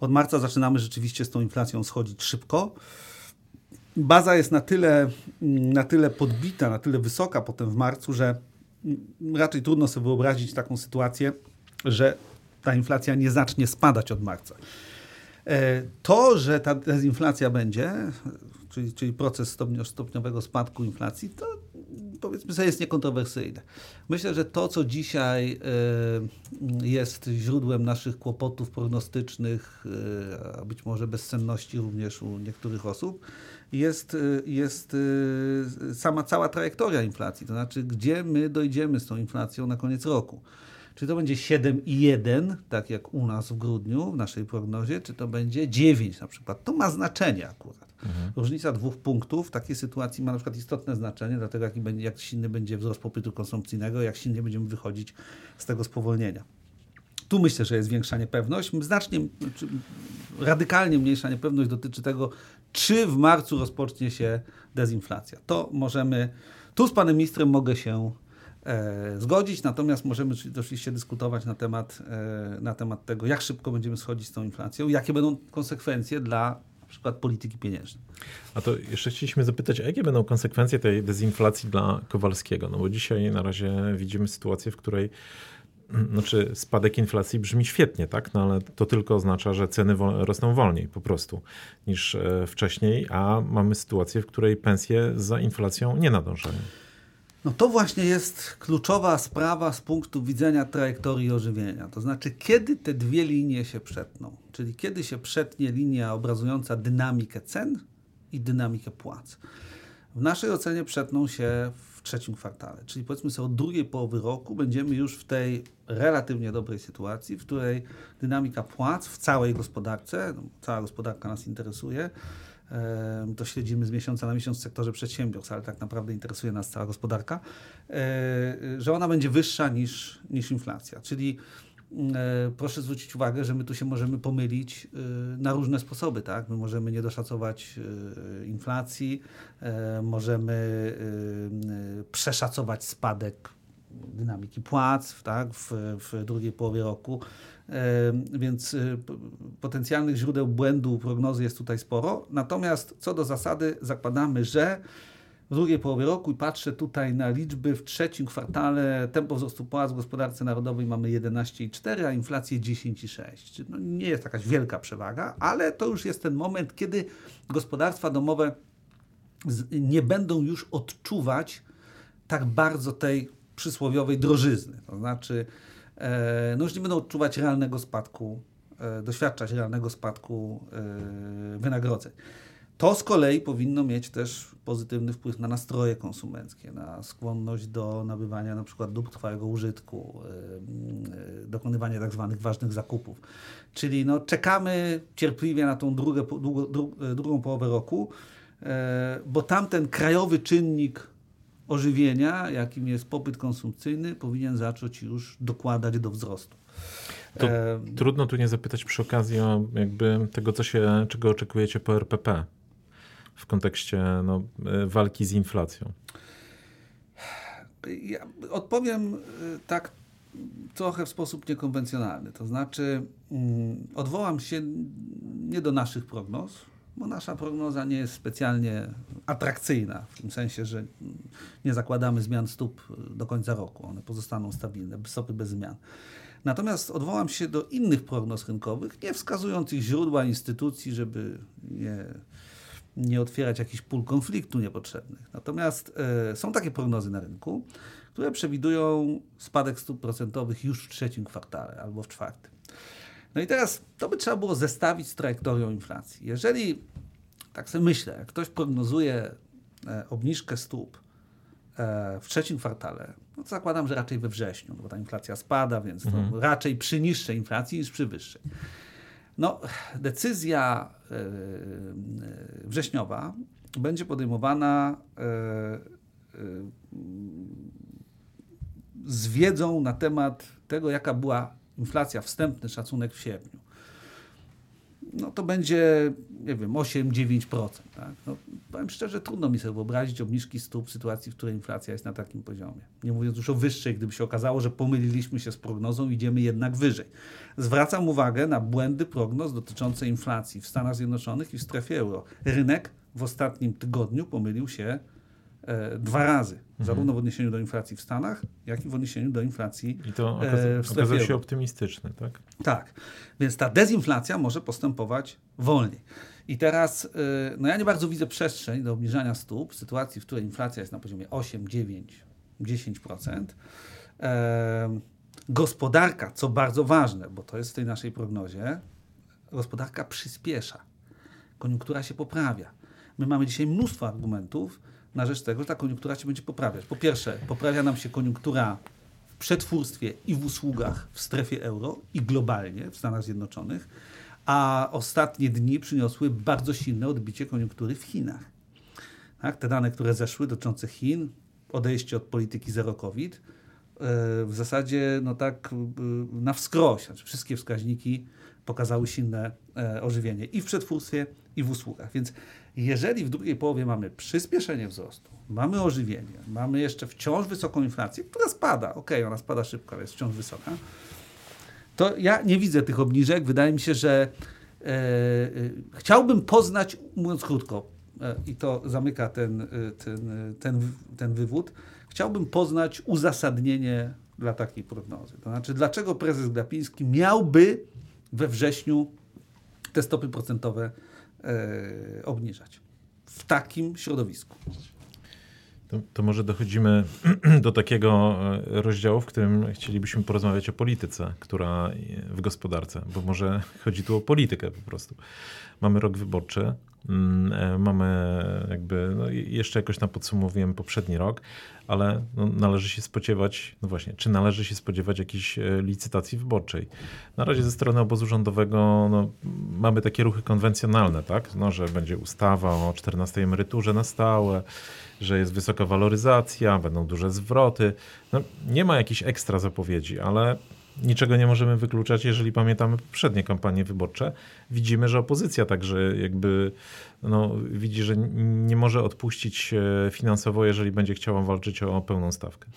od marca zaczynamy rzeczywiście z tą inflacją schodzić szybko. Baza jest na tyle, na tyle podbita, na tyle wysoka potem w marcu, że raczej trudno sobie wyobrazić taką sytuację, że ta inflacja nie zacznie spadać od marca. E, to, że ta dezinflacja będzie, czyli, czyli proces stopniowego spadku inflacji, to powiedzmy sobie jest niekontrowersyjne. Myślę, że to, co dzisiaj e, jest źródłem naszych kłopotów prognostycznych, e, a być może bezsenności również u niektórych osób, jest, jest sama cała trajektoria inflacji. To znaczy, gdzie my dojdziemy z tą inflacją na koniec roku. Czy to będzie 7,1, tak jak u nas w grudniu, w naszej prognozie, czy to będzie 9 na przykład. To ma znaczenie akurat. Mhm. Różnica dwóch punktów w takiej sytuacji ma na przykład istotne znaczenie, dlatego jak, jak silny będzie wzrost popytu konsumpcyjnego, jak silnie będziemy wychodzić z tego spowolnienia. Tu myślę, że jest większa niepewność. Znacznie, radykalnie mniejsza niepewność dotyczy tego, czy w marcu rozpocznie się dezinflacja. To możemy, tu z panem ministrem mogę się e, zgodzić, natomiast możemy oczywiście dyskutować na temat, e, na temat tego, jak szybko będziemy schodzić z tą inflacją, jakie będą konsekwencje dla na przykład polityki pieniężnej. A to jeszcze chcieliśmy zapytać, a jakie będą konsekwencje tej dezinflacji dla Kowalskiego? No bo dzisiaj na razie widzimy sytuację, w której znaczy spadek inflacji brzmi świetnie, tak? No ale to tylko oznacza, że ceny rosną wolniej po prostu niż e, wcześniej, a mamy sytuację, w której pensje za inflacją nie nadążają. No to właśnie jest kluczowa sprawa z punktu widzenia trajektorii ożywienia. To znaczy, kiedy te dwie linie się przetną, czyli kiedy się przetnie linia obrazująca dynamikę cen i dynamikę płac. W naszej ocenie przetną się w trzecim kwartale, czyli powiedzmy sobie od drugiej połowy roku będziemy już w tej relatywnie dobrej sytuacji, w której dynamika płac w całej gospodarce, no, cała gospodarka nas interesuje, to śledzimy z miesiąca na miesiąc w sektorze przedsiębiorstw, ale tak naprawdę interesuje nas cała gospodarka, e, że ona będzie wyższa niż, niż inflacja. Czyli e, proszę zwrócić uwagę, że my tu się możemy pomylić e, na różne sposoby. Tak? My możemy nie doszacować inflacji, możemy przeszacować spadek dynamiki płac tak? w, w drugiej połowie roku. Więc potencjalnych źródeł błędu prognozy jest tutaj sporo. Natomiast co do zasady zakładamy, że w drugiej połowie roku i patrzę tutaj na liczby w trzecim kwartale tempo wzrostu płac w gospodarce narodowej mamy 11,4, a inflację 10,6. No nie jest jakaś wielka przewaga, ale to już jest ten moment, kiedy gospodarstwa domowe nie będą już odczuwać tak bardzo tej przysłowiowej drożyzny. To znaczy, E, no już nie będą odczuwać realnego spadku doświadczać realnego spadku wynagrodzeń. To z kolei powinno mieć też pozytywny wpływ na nastroje konsumenckie, na skłonność do nabywania na przykład dóbr trwałego użytku, yy, dokonywania tak zwanych ważnych zakupów. Czyli no, czekamy cierpliwie na tą drugą, drugą połowę roku, yy, bo tamten krajowy czynnik ożywienia, jakim jest popyt konsumpcyjny, powinien zacząć już dokładać do wzrostu. To e... Trudno tu nie zapytać przy okazji o jakby tego, co się, czego oczekujecie po RPP w kontekście no, e, walki z inflacją? Ja odpowiem e, tak trochę w sposób niekonwencjonalny. To znaczy, mm, odwołam się nie do naszych prognoz, bo nasza prognoza nie jest specjalnie atrakcyjna, w tym sensie, że nie zakładamy zmian stóp do końca roku. One pozostaną stabilne, stopy bez zmian. Natomiast odwołam się do innych prognoz rynkowych, nie wskazujących źródła instytucji, żeby nie nie otwierać jakichś pól konfliktu niepotrzebnych. Natomiast e, są takie prognozy na rynku, które przewidują spadek stóp procentowych już w trzecim kwartale albo w czwartym. No i teraz to by trzeba było zestawić z trajektorią inflacji. Jeżeli, tak sobie myślę, jak ktoś prognozuje e, obniżkę stóp e, w trzecim kwartale, no to zakładam, że raczej we wrześniu, no bo ta inflacja spada, więc mhm. to raczej przy niższej inflacji niż przy wyższej. No, decyzja e, e, wrześniowa będzie podejmowana e, z wiedzą na temat tego, jaka była inflacja, wstępny szacunek w sierpniu no to będzie, nie wiem, 8-9%. Tak? No, powiem szczerze, trudno mi sobie wyobrazić obniżki stóp w sytuacji, w której inflacja jest na takim poziomie. Nie mówiąc już o wyższej, gdyby się okazało, że pomyliliśmy się z prognozą, idziemy jednak wyżej. Zwracam uwagę na błędy prognoz dotyczące inflacji w Stanach Zjednoczonych i w strefie euro. Rynek w ostatnim tygodniu pomylił się dwa razy, mhm. zarówno w odniesieniu do inflacji w Stanach, jak i w odniesieniu do inflacji I to e, w okazał się optymistyczny, tak? Tak, więc ta dezinflacja może postępować wolniej. I teraz, e, no ja nie bardzo widzę przestrzeń do obniżania stóp w sytuacji, w której inflacja jest na poziomie 8, 9, 10%. E, gospodarka, co bardzo ważne, bo to jest w tej naszej prognozie, gospodarka przyspiesza. Koniunktura się poprawia. My mamy dzisiaj mnóstwo argumentów, na rzecz tego, że ta koniunktura się będzie poprawiać. Po pierwsze, poprawia nam się koniunktura w przetwórstwie i w usługach w strefie euro i globalnie w Stanach Zjednoczonych, a ostatnie dni przyniosły bardzo silne odbicie koniunktury w Chinach. Tak, te dane, które zeszły dotyczące Chin, odejście od polityki zero COVID, e, w zasadzie no tak na wskroś, znaczy wszystkie wskaźniki pokazały silne e, ożywienie i w przetwórstwie, i w usługach. Więc jeżeli w drugiej połowie mamy przyspieszenie wzrostu, mamy ożywienie, mamy jeszcze wciąż wysoką inflację, która spada, ok, ona spada szybko, ale jest wciąż wysoka, to ja nie widzę tych obniżek. Wydaje mi się, że e, e, chciałbym poznać, mówiąc krótko, e, i to zamyka ten, e, ten, ten, ten wywód, chciałbym poznać uzasadnienie dla takiej prognozy. To znaczy, dlaczego prezes Glapiński miałby we wrześniu te stopy procentowe e, obniżać w takim środowisku. To, to, może dochodzimy <clears throat> do takiego e, rozdziału, w którym chcielibyśmy porozmawiać o polityce, która w gospodarce, bo może chodzi tu o politykę po prostu. Mamy rok wyborczy, e, mamy jakby, no jeszcze jakoś na podsumowuję poprzedni rok, ale no, należy się spodziewać, no właśnie, czy należy się spodziewać jakiejś e, licytacji wyborczej? Na razie ze strony obozu rządowego no, mamy takie ruchy konwencjonalne, tak? No, że będzie ustawa o 14 emeryturze na stałe, że jest wysoka waloryzacja, będą duże zwroty. No, nie ma jakichś ekstra zapowiedzi, ale niczego nie możemy wykluczać, jeżeli pamiętamy poprzednie kampanie wyborcze. Widzimy, że opozycja także jakby no, widzi, że nie może odpuścić finansowo, jeżeli będzie chciała walczyć o pełną stawkę.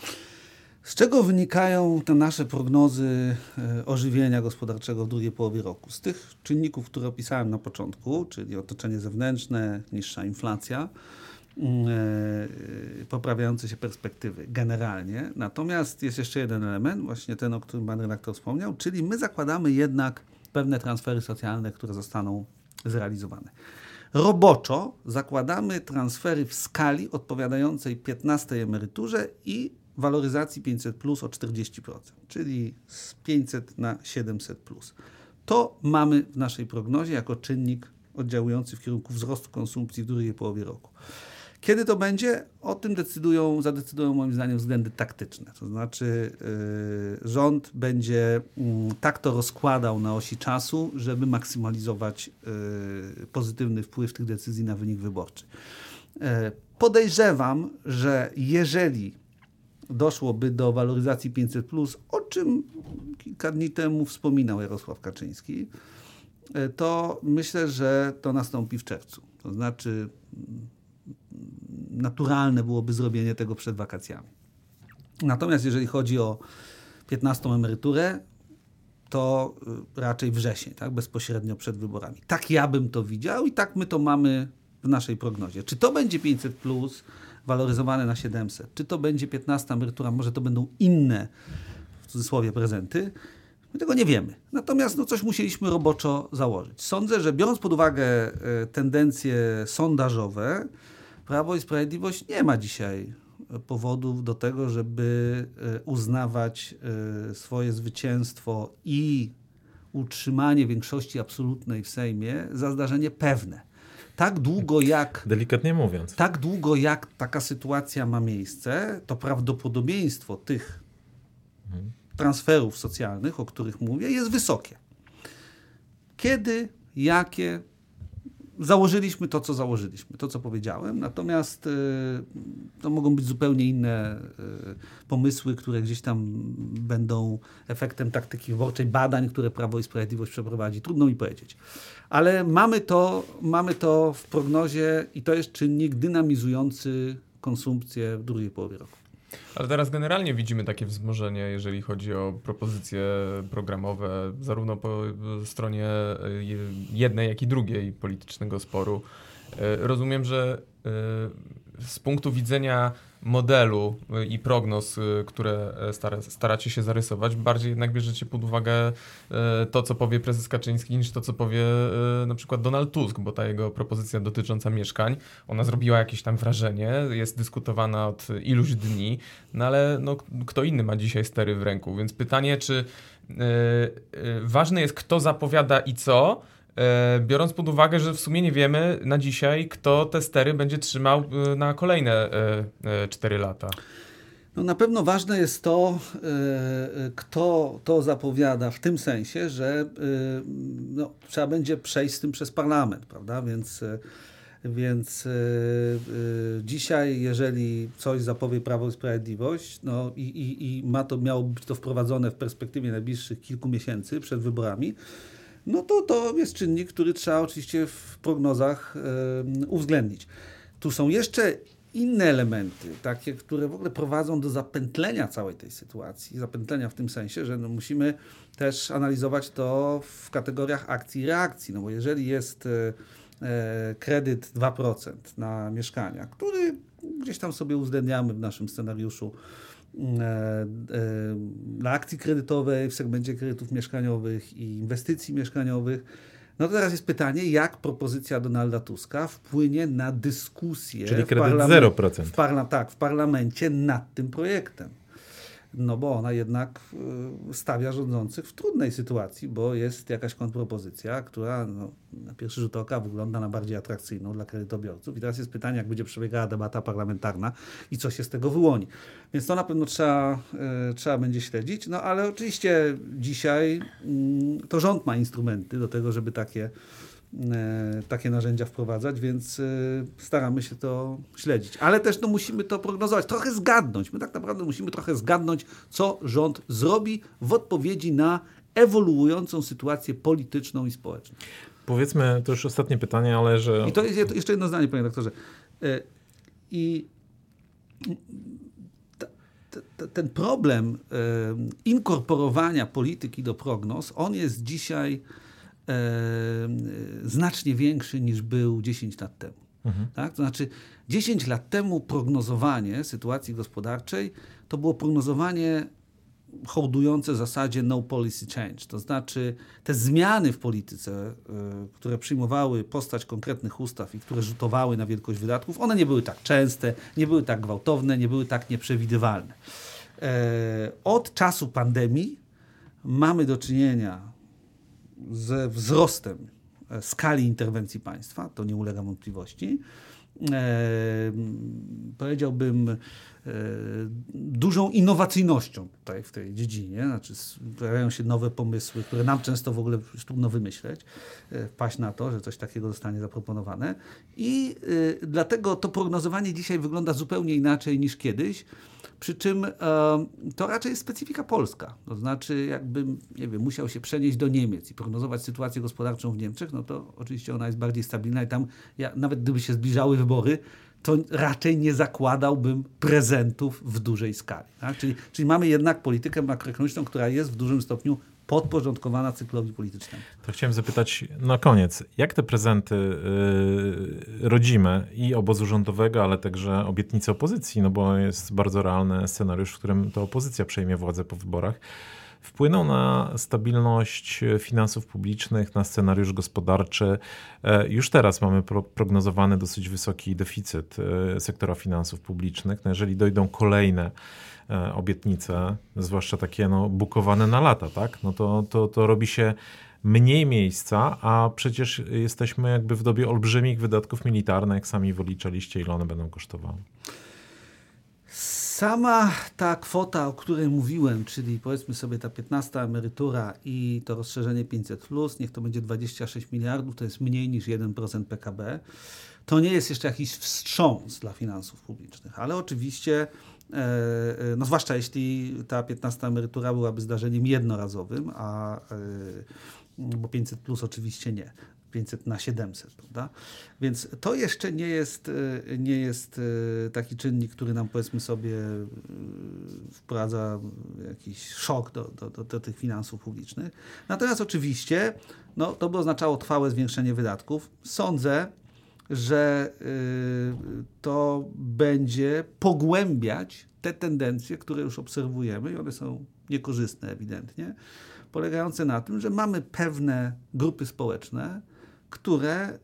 Z czego wynikają te nasze prognozy e, ożywienia gospodarczego w drugiej połowie roku? Z tych czynników, które opisałem na początku, czyli otoczenie zewnętrzne, niższa inflacja, poprawiające się perspektywy generalnie. Natomiast jest jeszcze jeden element, właśnie ten, o którym pan redaktor wspomniał, czyli my zakładamy jednak pewne transfery socjalne, które zostaną zrealizowane. Roboczo zakładamy transfery w skali odpowiadającej 15 emeryturze i waloryzacji 500 plus o 40%, czyli z 500 na 700 plus. To mamy w naszej prognozie jako czynnik oddziałujący w kierunku wzrostu konsumpcji w drugiej połowie roku. Kiedy to będzie? O tym decydują, zadecydują moim zdaniem względy taktyczne. To znaczy yy, rząd będzie yy, tak to rozkładał na osi czasu, żeby maksymalizować yy, pozytywny wpływ tych decyzji na wynik wyborczy. Yy, podejrzewam, że jeżeli doszłoby do waloryzacji 500, o czym kilka dni temu wspominał Jarosław Kaczyński, yy, to myślę, że to nastąpi w czerwcu. To znaczy naturalne byłoby zrobienie tego przed wakacjami. Natomiast jeżeli chodzi o 15 emeryturę, to y, raczej wrzesień, tak? bezpośrednio przed wyborami. Tak ja bym to widział i tak my to mamy w naszej prognozie. Czy to będzie 500 plus waloryzowane na 700, czy to będzie 15 emerytura, może to będą inne, w cudzysłowie, prezenty, my tego nie wiemy. Natomiast no, coś musieliśmy roboczo założyć. Sądzę, że biorąc pod uwagę y, tendencje sondażowe, Prawo i Sprawiedliwość nie ma dzisiaj powodów do tego, żeby e, uznawać e, swoje zwycięstwo i utrzymanie większości absolutnej w Sejmie za zdarzenie pewne. Tak długo jak. Delikatnie mówiąc. Tak długo jak taka sytuacja ma miejsce, to prawdopodobieństwo tych transferów socjalnych, o których mówię, jest wysokie. Kiedy, jakie, założyliśmy to, co założyliśmy, to, co powiedziałem, natomiast y, to mogą być zupełnie inne y, pomysły, które gdzieś tam będą efektem taktyki wyborczej, badań, które Prawo i Sprawiedliwość przeprowadzi. Trudno mi powiedzieć. Ale mamy to, mamy to w prognozie i to jest czynnik dynamizujący konsumpcję w drugiej połowie roku. Ale teraz generalnie widzimy takie wzmożenie, jeżeli chodzi o propozycje programowe, zarówno po stronie e, jednej, jak i drugiej politycznego sporu. E, rozumiem, że e, z punktu widzenia modelu y, i prognoz, y, które e, stara, staracie się zarysować, bardziej jednak bierzecie pod uwagę e, to, co powie prezes Kaczyński, niż to, co powie e, na przykład Donald Tusk, bo ta jego propozycja dotycząca mieszkań, ona zrobiła jakieś tam wrażenie, jest dyskutowana od iluś dni, no ale no, kto inny ma dzisiaj stery w ręku, więc pytanie, czy ważne jest, kto zapowiada i co, biorąc pod uwagę, że w sumie nie wiemy na dzisiaj, kto te stery będzie trzymał e, na kolejne 4 e, lata. No na pewno ważne jest to, kto to zapowiada, w tym sensie, że no, trzeba będzie przejść z tym przez parlament, prawda? Więc, więc dzisiaj, jeżeli coś zapowie Prawo i Sprawiedliwość, no i, i, i ma to, miało być to wprowadzone w perspektywie najbliższych kilku miesięcy przed wyborami, no to to jest czynnik, który trzeba oczywiście w prognozach uwzględnić. Tu są jeszcze inne elementy, takie, które w ogóle prowadzą do zapętlenia całej tej sytuacji. Zapętlenia w tym sensie, że no musimy też analizować to w kategoriach akcji i reakcji. No bo jeżeli jest e, e, kredyt 2% na mieszkania, który gdzieś tam sobie uwzględniamy w naszym scenariuszu, E, e, dla akcji kredytowej w segmencie kredytów mieszkaniowych i inwestycji mieszkaniowych. No to teraz jest pytanie, jak propozycja Donalda Tuska wpłynie na dyskusję Czyli kredyt 0%. W parla tak, w parlamencie nad tym projektem no bo ona jednak y, stawia rządzących w trudnej sytuacji, bo jest jakaś kontrpropozycja, która no, na pierwszy rzut oka wygląda na bardziej atrakcyjną dla kredytobiorców. I teraz jest pytanie, jak będzie przebiegała debata parlamentarna i co się z tego wyłoni. Więc to na pewno trzeba, y, trzeba będzie śledzić. No ale oczywiście dzisiaj y, to rząd ma instrumenty do tego, żeby takie takie narzędzia wprowadzać, więc e, staramy się to śledzić. Ale też no, musimy to prognozować, trochę zgadnąć. My tak naprawdę musimy trochę zgadnąć, co rząd zrobi w odpowiedzi na ewoluującą sytuację polityczną i społeczną. Powiedzmy, to już ostatnie pytanie, ale że... I to jest jeszcze jedno zdanie, panie doktorze. E, I ten problem inkorporowania polityki do prognoz, on jest dzisiaj e, znacznie większy niż był 10 lat temu. Mhm. Tak? To znaczy 10 lat temu prognozowanie sytuacji gospodarczej to było prognozowanie hołdujące zasadzie no policy change. To znaczy te zmiany w polityce, y, które przyjmowały postać konkretnych ustaw i które rzutowały na wielkość wydatków, one nie były tak częste, nie były tak gwałtowne, nie były tak nieprzewidywalne. E, od czasu pandemii mamy do czynienia ze wzrostem skali interwencji państwa, to nie ulega wątpliwości. Powiedziałbym, dużą innowacyjnością tutaj w tej dziedzinie. Znaczy, pojawiają się nowe pomysły, które nam często w ogóle trudno wymyśleć, wpaść na to, że coś takiego zostanie zaproponowane. I dlatego to prognozowanie dzisiaj wygląda zupełnie inaczej niż kiedyś. Przy czym e, to raczej jest specyfika polska. To znaczy, jakbym, nie wiem, musiał się przenieść do Niemiec i prognozować sytuację gospodarczą w Niemczech, no to oczywiście ona jest bardziej stabilna i tam, ja, nawet gdyby się zbliżały wybory, to raczej nie zakładałbym prezentów w dużej skali. Tak? Czyli, czyli mamy jednak politykę makroekonomiczną, która jest w dużym stopniu podporządkowana cyklowi politycznemu. To chciałem zapytać na koniec, jak te prezenty yy, rodzime i obozu rządowego, ale także obietnice opozycji, no bo jest bardzo realny scenariusz, w którym to opozycja przejmie władzę po wyborach, wpłyną na stabilność finansów publicznych, na scenariusz gospodarczy. E, już teraz mamy pro prognozowany dosyć wysoki deficyt e, sektora finansów publicznych. No jeżeli dojdą kolejne E, obietnice, zwłaszcza takie no, bukowane na lata, tak? no to, to, to robi się mniej miejsca, a przecież jesteśmy jakby w dobie olbrzymich wydatków militarnych, jak sami wyliczaliście, ile one będą kosztowały. Sama ta kwota, o której mówiłem, czyli powiedzmy sobie ta 15 emerytura i to rozszerzenie 500, niech to będzie 26 miliardów, to jest mniej niż 1% PKB. To nie jest jeszcze jakiś wstrząs dla finansów publicznych, ale oczywiście E, e, no zwłaszcza jeśli ta 15 emerytura byłaby zdarzeniem jednorazowym, a e, bo 500 plus oczywiście nie. 500 na 700, prawda? Więc to jeszcze nie jest, nie jest taki czynnik, który nam powiedzmy sobie wprowadza jakiś szok do, do, do, do tych finansów publicznych. Natomiast oczywiście no, to by oznaczało trwałe zwiększenie wydatków. Sądzę, że to będzie pogłębiać te tendencje, które już obserwujemy i one są niekorzystne ewidentnie, polegające na tym, że mamy pewne grupy społeczne, które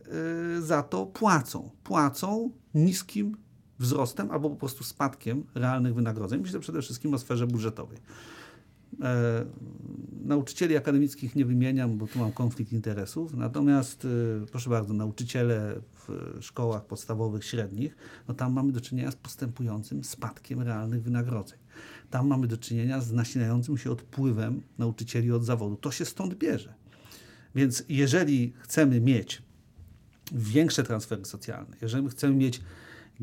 y, za to płacą. Płacą niskim wzrostem albo po prostu spadkiem realnych wynagrodzeń. Myślę przede wszystkim o sferze budżetowej. E, nauczycieli akademickich nie wymieniam, bo tu mam konflikt interesów. Natomiast, e, proszę bardzo, nauczyciele w szkołach podstawowych, średnich, no tam mamy do czynienia z postępującym spadkiem realnych wynagrodzeń. Tam mamy do czynienia z nasilającym się odpływem nauczycieli od zawodu. To się stąd bierze. Więc jeżeli chcemy mieć większe transfery socjalne, jeżeli chcemy mieć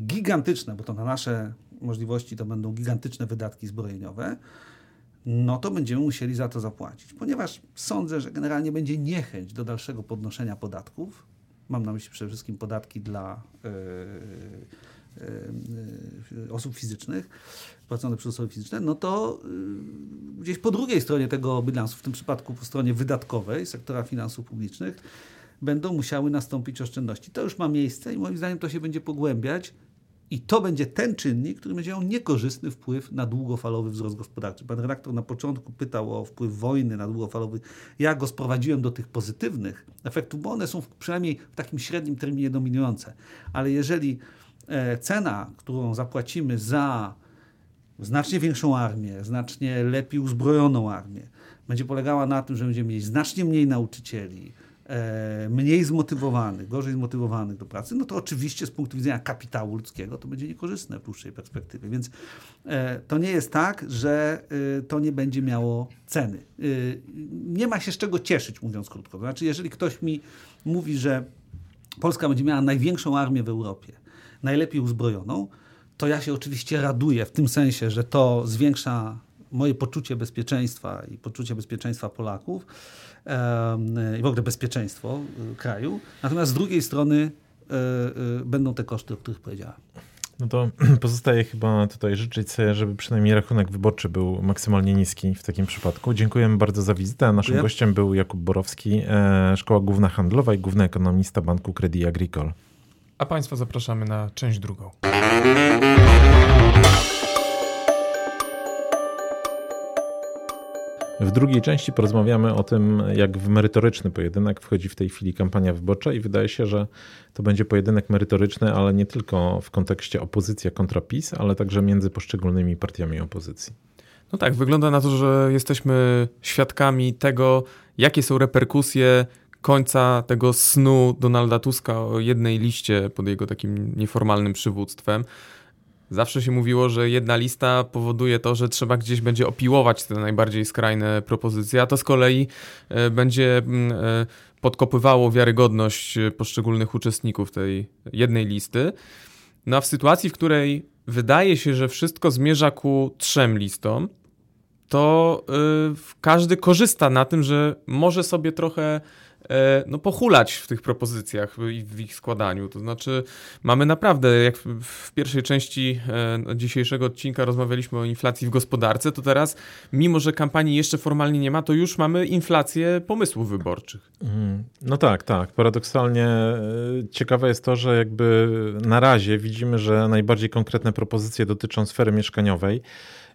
gigantyczne, bo to na nasze możliwości to będą gigantyczne wydatki zbrojeniowe, no to będziemy musieli za to zapłacić. Ponieważ sądzę, że generalnie będzie niechęć do dalszego podnoszenia podatków. Mam na myśli przede wszystkim podatki dla yy, yy, osób fizycznych, płacone przez osoby fizyczne, no to yy, gdzieś po drugiej stronie tego bilansu, w tym przypadku po stronie wydatkowej sektora finansów publicznych, będą musiały nastąpić oszczędności. To już ma miejsce i moim zdaniem to się będzie pogłębiać i to będzie ten czynnik, który będzie miał niekorzystny wpływ na długofalowy wzrost gospodarczy. Pan redaktor na początku pytał o wpływ wojny na długofalowy. Ja go sprowadziłem do tych pozytywnych efektów, bo one są przynajmniej w takim średnim terminie dominujące. Ale jeżeli e, cena, którą zapłacimy za znacznie większą armię, znacznie lepiej uzbrojoną armię, będzie polegała na tym, że będziemy mieć znacznie mniej nauczycieli, E, mniej zmotywowanych, gorzej zmotywowanych do pracy, no to oczywiście z punktu widzenia kapitału ludzkiego to będzie niekorzystne w dłuższej perspektywie. Więc e, to nie jest tak, że e, to nie będzie miało ceny. Nie ma się z czego cieszyć, mówiąc krótko. Znaczy, jeżeli ktoś mi mówi, że Polska będzie miała największą armię w Europie, najlepiej uzbrojoną, to ja się oczywiście raduję w tym sensie, że to zwiększa moje poczucie bezpieczeństwa i poczucie bezpieczeństwa Polaków i w ogóle bezpieczeństwo y, kraju. Natomiast z drugiej strony e, e, będą te koszty, o których powiedziałem. No to <clears throat> pozostaje chyba tutaj życzyć sobie, żeby przynajmniej rachunek wyborczy był maksymalnie niski w takim przypadku. Dziękujemy bardzo za wizytę. Naszym Dziękuję. gościem był Jakub Borowski, e, Szkoła Główna Handlowa i Główny Ekonomista Banku Credit Agricole. A Państwa zapraszamy na część drugą. W drugiej części porozmawiamy o tym, jak w merytoryczny pojedynek wchodzi w tej chwili kampania wyborcza i wydaje się, że to będzie pojedynek merytoryczny, ale nie tylko w kontekście opozycja kontra PiS, ale także między poszczególnymi partiami opozycji. No tak, wygląda na to, że jesteśmy świadkami tego, jakie są reperkusje końca tego snu Donalda Tuska o jednej liście pod jego takim nieformalnym przywództwem. Zawsze się mówiło, że jedna lista powoduje to, że trzeba gdzieś będzie opiłować te najbardziej skrajne propozycje, a to z kolei e, będzie mm, e, podkopywało wiarygodność poszczególnych uczestników tej jednej listy. No a w sytuacji, w której wydaje się, że wszystko zmierza ku trzem listom, to yy, każdy korzysta na tym, że może sobie trochę no, pochulać w tych propozycjach i w ich składaniu. To znaczy, mamy naprawdę, jak w pierwszej części e, dzisiejszego odcinka rozmawialiśmy o inflacji w gospodarce, to teraz, mimo że kampanii jeszcze formalnie nie ma, to już mamy inflację pomysłów wyborczych. Mhm. No tak, tak. Paradoksalnie e, ciekawe jest to, że jakby na razie widzimy, że najbardziej konkretne propozycje dotyczą sfery mieszkaniowej.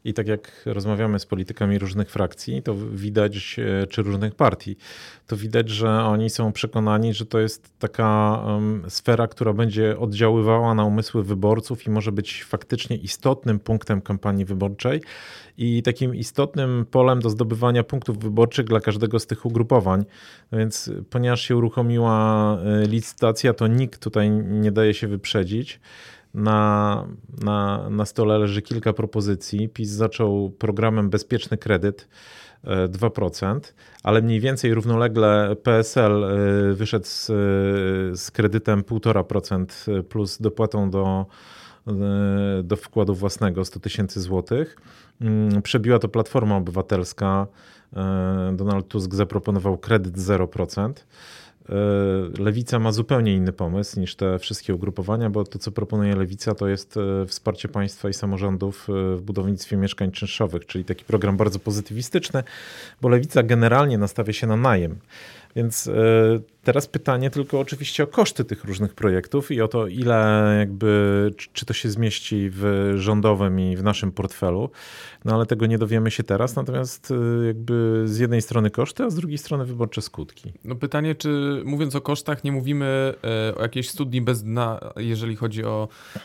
I tak jak rozmawiamy z politykami różnych frakcji, to widać, e, czy różnych partii, to widać, że oni są przekonani, że to jest taka sfera, która będzie oddziaływała na umysły wyborców i może być faktycznie istotnym punktem kampanii wyborczej i takim istotnym polem do zdobywania punktów wyborczych dla każdego z tych ugrupowań. No więc ponieważ się uruchomiła e, licytacja, to nikt tutaj nie daje się wyprzedzić. Na, na, na stole leży kilka propozycji. PiS zaczął programem Bezpieczny Kredyt 2%, e, ale mniej więcej równolegle PSL e, wyszedł z, z kredytem 1,5% plus dopłatą do, e, do wkładu własnego 100 tysięcy złotych. Mm, przebiła to Platforma Obywatelska. Donald Tusk zaproponował kredyt 0%. E, Lewica ma zupełnie inny pomysł niż te wszystkie ugrupowania, bo to, co proponuje Lewica, to jest e, wsparcie państwa i samorządów e, w budownictwie mieszkań czynszowych, czyli taki program bardzo pozytywistyczny, bo Lewica generalnie nastawia się na najem. Więc Teraz pytanie tylko oczywiście o koszty tych różnych projektów i o to, ile jakby, czy to się zmieści w rządowym i w naszym portfelu. No ale tego nie dowiemy się teraz, natomiast y, jakby z jednej strony koszty, a z drugiej strony wyborcze skutki. No pytanie, czy mówiąc o kosztach, nie mówimy e, o jakiejś studni bez dna, jeżeli chodzi o, e,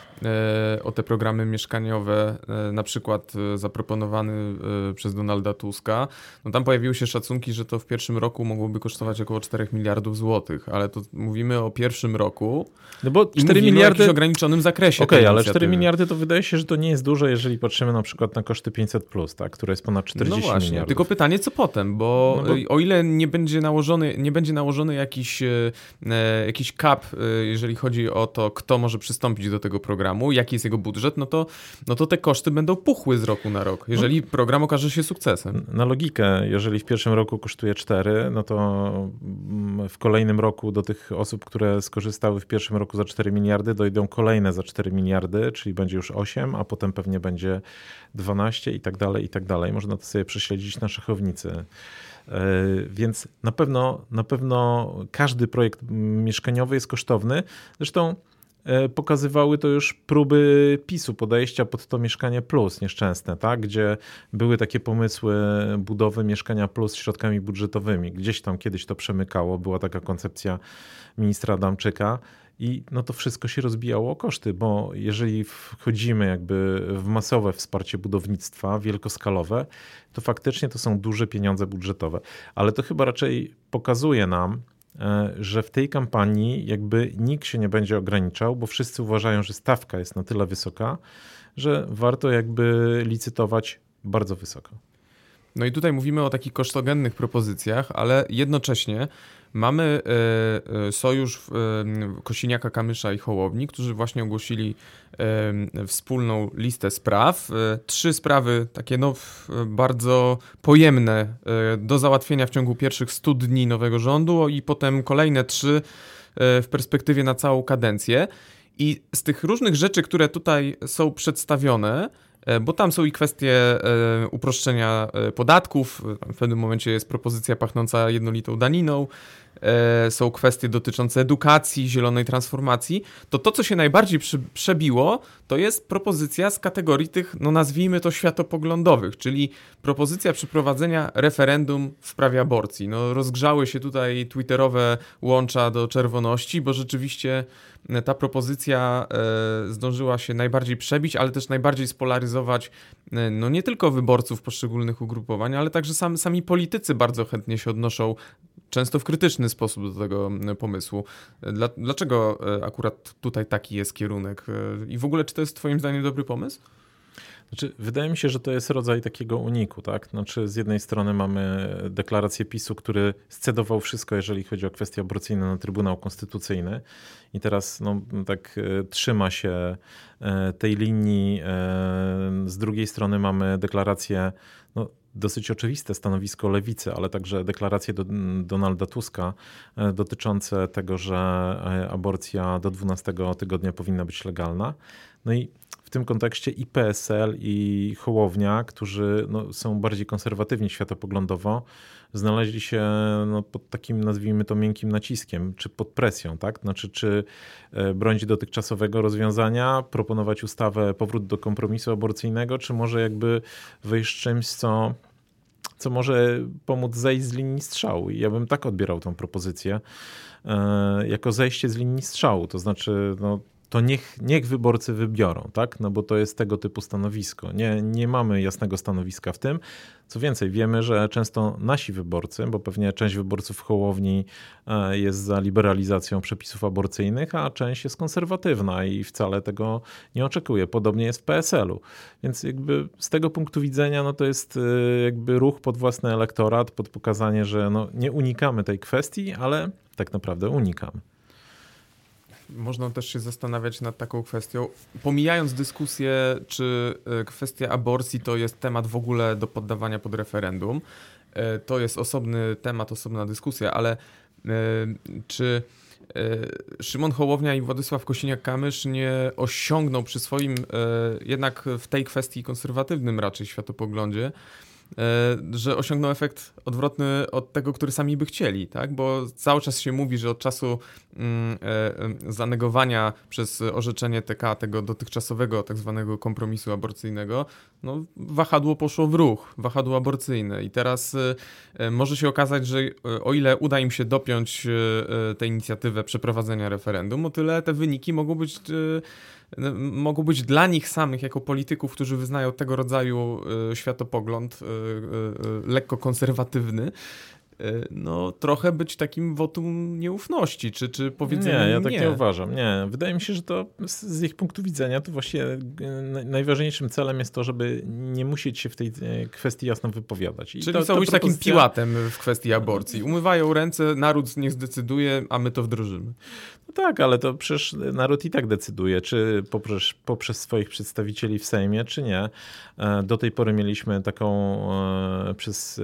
o te programy mieszkaniowe, e, na przykład zaproponowany przez Donalda Tuska. No tam pojawiły się szacunki, że to w pierwszym roku mogłoby kosztować około 4 miliardów złotych ale to mówimy o pierwszym roku. No bo 4 miliardy w ograniczonym zakresie. Okej, okay, ale 4 miliardy to wydaje się, że to nie jest dużo, jeżeli patrzymy na przykład na koszty 500, plus, tak, które jest ponad 40 no właśnie, miliardów. Tylko pytanie, co potem, bo, no bo, o ile nie będzie nałożony, nie będzie nałożony jakiś, e, e jakiś cap, e, jeżeli chodzi o to, kto może przystąpić do tego programu, jaki jest jego budżet, no to, no to te koszty będą puchły z roku na rok, jeżeli program okaże się sukcesem. Na logikę, jeżeli w pierwszym roku kosztuje 4, no to w kolejnym roku do tych osób, które skorzystały w pierwszym roku za 4 miliardy, dojdą kolejne za 4 miliardy, czyli będzie już 8, a potem pewnie będzie 12 i tak dalej, i tak dalej. Można to sobie prześledzić na szachownicy. E, więc na pewno, na pewno każdy projekt mieszkaniowy jest kosztowny. Zresztą pokazywały to już próby PiSu podejścia pod to mieszkanie plus nieszczęsne, tak? gdzie były takie pomysły budowy mieszkania plus środkami budżetowymi. Gdzieś tam kiedyś to przemykało, była taka koncepcja ministra Adamczyka. I no to wszystko się rozbijało o koszty, bo jeżeli wchodzimy jakby w masowe wsparcie budownictwa, wielkoskalowe, to faktycznie to są duże pieniądze budżetowe. Ale to chyba raczej pokazuje nam, E, że w tej kampanii jakby nikt się nie będzie ograniczał, bo wszyscy uważają, że stawka jest na tyle wysoka, że warto jakby licytować bardzo wysoko. No i tutaj mówimy o takich kosztogennych propozycjach, ale jednocześnie mamy e, e, sojusz Kosiniaka, Kamysza i Hołowni, którzy właśnie ogłosili wspólną listę spraw. Trzy sprawy takie no, bardzo pojemne do załatwienia w ciągu pierwszych 100 dni nowego rządu i potem kolejne trzy w perspektywie na całą kadencję. I z tych różnych rzeczy, które tutaj są przedstawione, E, bo tam są i kwestie e, uproszczenia e, podatków, w pewnym momencie jest propozycja pachnąca jednolitą daniną, e, są kwestie dotyczące edukacji, zielonej transformacji, to to, co się najbardziej przebiło, to jest propozycja z kategorii tych, no nazwijmy to światopoglądowych, czyli propozycja przeprowadzenia referendum w sprawie aborcji. No rozgrzały się tutaj twitterowe łącza do czerwoności, bo rzeczywiście ta propozycja e, zdążyła się najbardziej przebić, ale też najbardziej spolaryzować e, no nie tylko wyborców poszczególnych ugrupowań, ale także sam, sami politycy bardzo chętnie się odnoszą często w krytyczny sposób do tego pomysłu. Dla, dlaczego e, akurat tutaj taki jest kierunek? I w ogóle, czy to jest Twoim zdaniem dobry pomysł? Znaczy, wydaje mi się, że to jest rodzaj takiego uniku, tak? Znaczy, z jednej strony mamy deklarację PiSu, który scedował wszystko, jeżeli chodzi o kwestie aborcyjne na Trybunał Konstytucyjny i teraz no, tak e, trzyma się e, tej linii. E, z drugiej strony mamy deklarację, no, dosyć oczywiste stanowisko lewicy, ale także deklaracje do, Donalda Tuska dotyczące tego, że aborcja do 12 tygodnia powinna być legalna. No i tym kontekście i PSL, i Hołownia, którzy no, są bardziej konserwatywni światopoglądowo, znaleźli się no, pod takim, nazwijmy to, miękkim naciskiem, czy pod presją, tak? Znaczy, czy e, bronić dotychczasowego rozwiązania, proponować ustawę, powrót do kompromisu aborcyjnego, czy może jakby wyjść czymś, co co może pomóc zejść z linii strzału. I ja bym tak odbierał tą propozycję, e, jako zejście z linii strzału. To znaczy, no, to niech, niech wyborcy wybiorą, tak? No bo to jest tego typu stanowisko. Nie, nie mamy jasnego stanowiska w tym. Co więcej, wiemy, że często nasi wyborcy, bo pewnie część wyborców Hołowni e, jest za liberalizacją przepisów aborcyjnych, a część jest konserwatywna i wcale tego nie oczekuje. Podobnie jest w PSL-u. Więc jakby z tego punktu widzenia no to jest e, jakby ruch pod własny elektorat, pod pokazanie, że no nie unikamy tej kwestii, ale tak naprawdę unikamy można też się zastanawiać nad taką kwestią. Pomijając dyskusję, czy e, kwestia aborcji to jest temat w ogóle do poddawania pod referendum, e, to jest osobny temat, osobna dyskusja, ale e, czy Szymon Hołownia i Władysław Kosiniak-Kamysz nie osiągną przy swoim jednak w tej kwestii konserwatywnym raczej światopoglądzie że osiągną efekt odwrotny od tego, który sami by chcieli, tak? Bo cały czas się mówi, że od czasu mm, e, zanegowania przez orzeczenie TK tego dotychczasowego tak zwanego kompromisu aborcyjnego, no, wahadło poszło w ruch, wahadło aborcyjne i teraz e, może się okazać, że o ile uda im się dopiąć tę inicjatywę przeprowadzenia referendum, o tyle te wyniki mogą być mogą być dla nich samych, jako polityków, którzy wyznają tego rodzaju e, światopogląd e, e, lekko konserwatywny, no trochę być takim wotum nieufności, czy, czy powiedzenia nie. ja tak nie. nie uważam. Nie, wydaje mi się, że to z ich punktu widzenia to właśnie najważniejszym celem jest to, żeby nie musieć się w tej kwestii jasno wypowiadać. I Czyli to, chcą być propozycja... takim piłatem w kwestii aborcji. Umywają ręce, naród niech zdecyduje, a my to wdrożymy. Tak, ale to przecież naród i tak decyduje, czy poprzez, poprzez swoich przedstawicieli w Sejmie, czy nie. E, do tej pory mieliśmy taką e, przez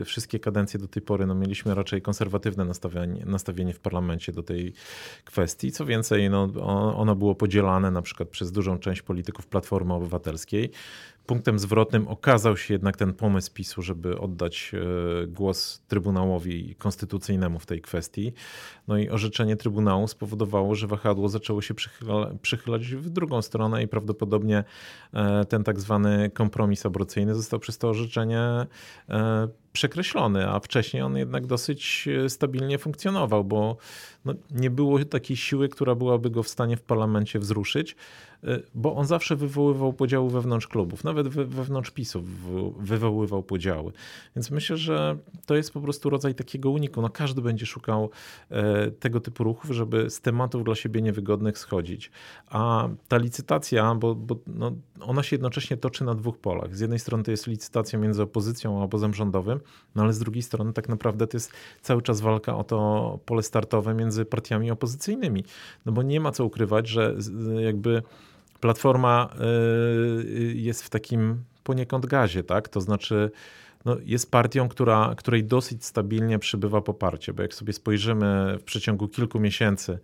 e, wszystkie kadencje do tej pory, no mieliśmy raczej konserwatywne nastawienie, nastawienie w parlamencie do tej kwestii. Co więcej, no, ono było podzielane na przykład przez dużą część polityków Platformy Obywatelskiej punktem zwrotnym okazał się jednak ten pomysł PiSu, żeby oddać e, głos Trybunałowi Konstytucyjnemu w tej kwestii. No i orzeczenie Trybunału spowodowało, że wahadło zaczęło się przychyla, przychylać w drugą stronę i prawdopodobnie e, ten tak zwany kompromis aborcyjny został przez to orzeczenie e, przekreślony, a wcześniej on jednak dosyć stabilnie funkcjonował, bo no, nie było takiej siły, która byłaby go w stanie w parlamencie wzruszyć. Y, bo on zawsze wywoływał podziały wewnątrz klubów, nawet wewnątrz PiSu wywoływał podziały. Więc myślę, że to jest po prostu rodzaj takiego uniku. No, każdy będzie szukał e, tego typu ruchów, żeby z tematów dla siebie niewygodnych schodzić. A ta licytacja, bo, bo no, ona się jednocześnie toczy na dwóch polach. Z jednej strony to jest licytacja między opozycją a obozem rządowym, no ale z drugiej strony tak naprawdę to jest cały czas walka o to pole startowe między partiami opozycyjnymi. No bo nie ma co ukrywać, że jakby Platforma y, jest w takim poniekąd gazie, tak? To znaczy, no, jest partią, która, której dosyć stabilnie przybywa poparcie, bo jak sobie spojrzymy w przeciągu kilku miesięcy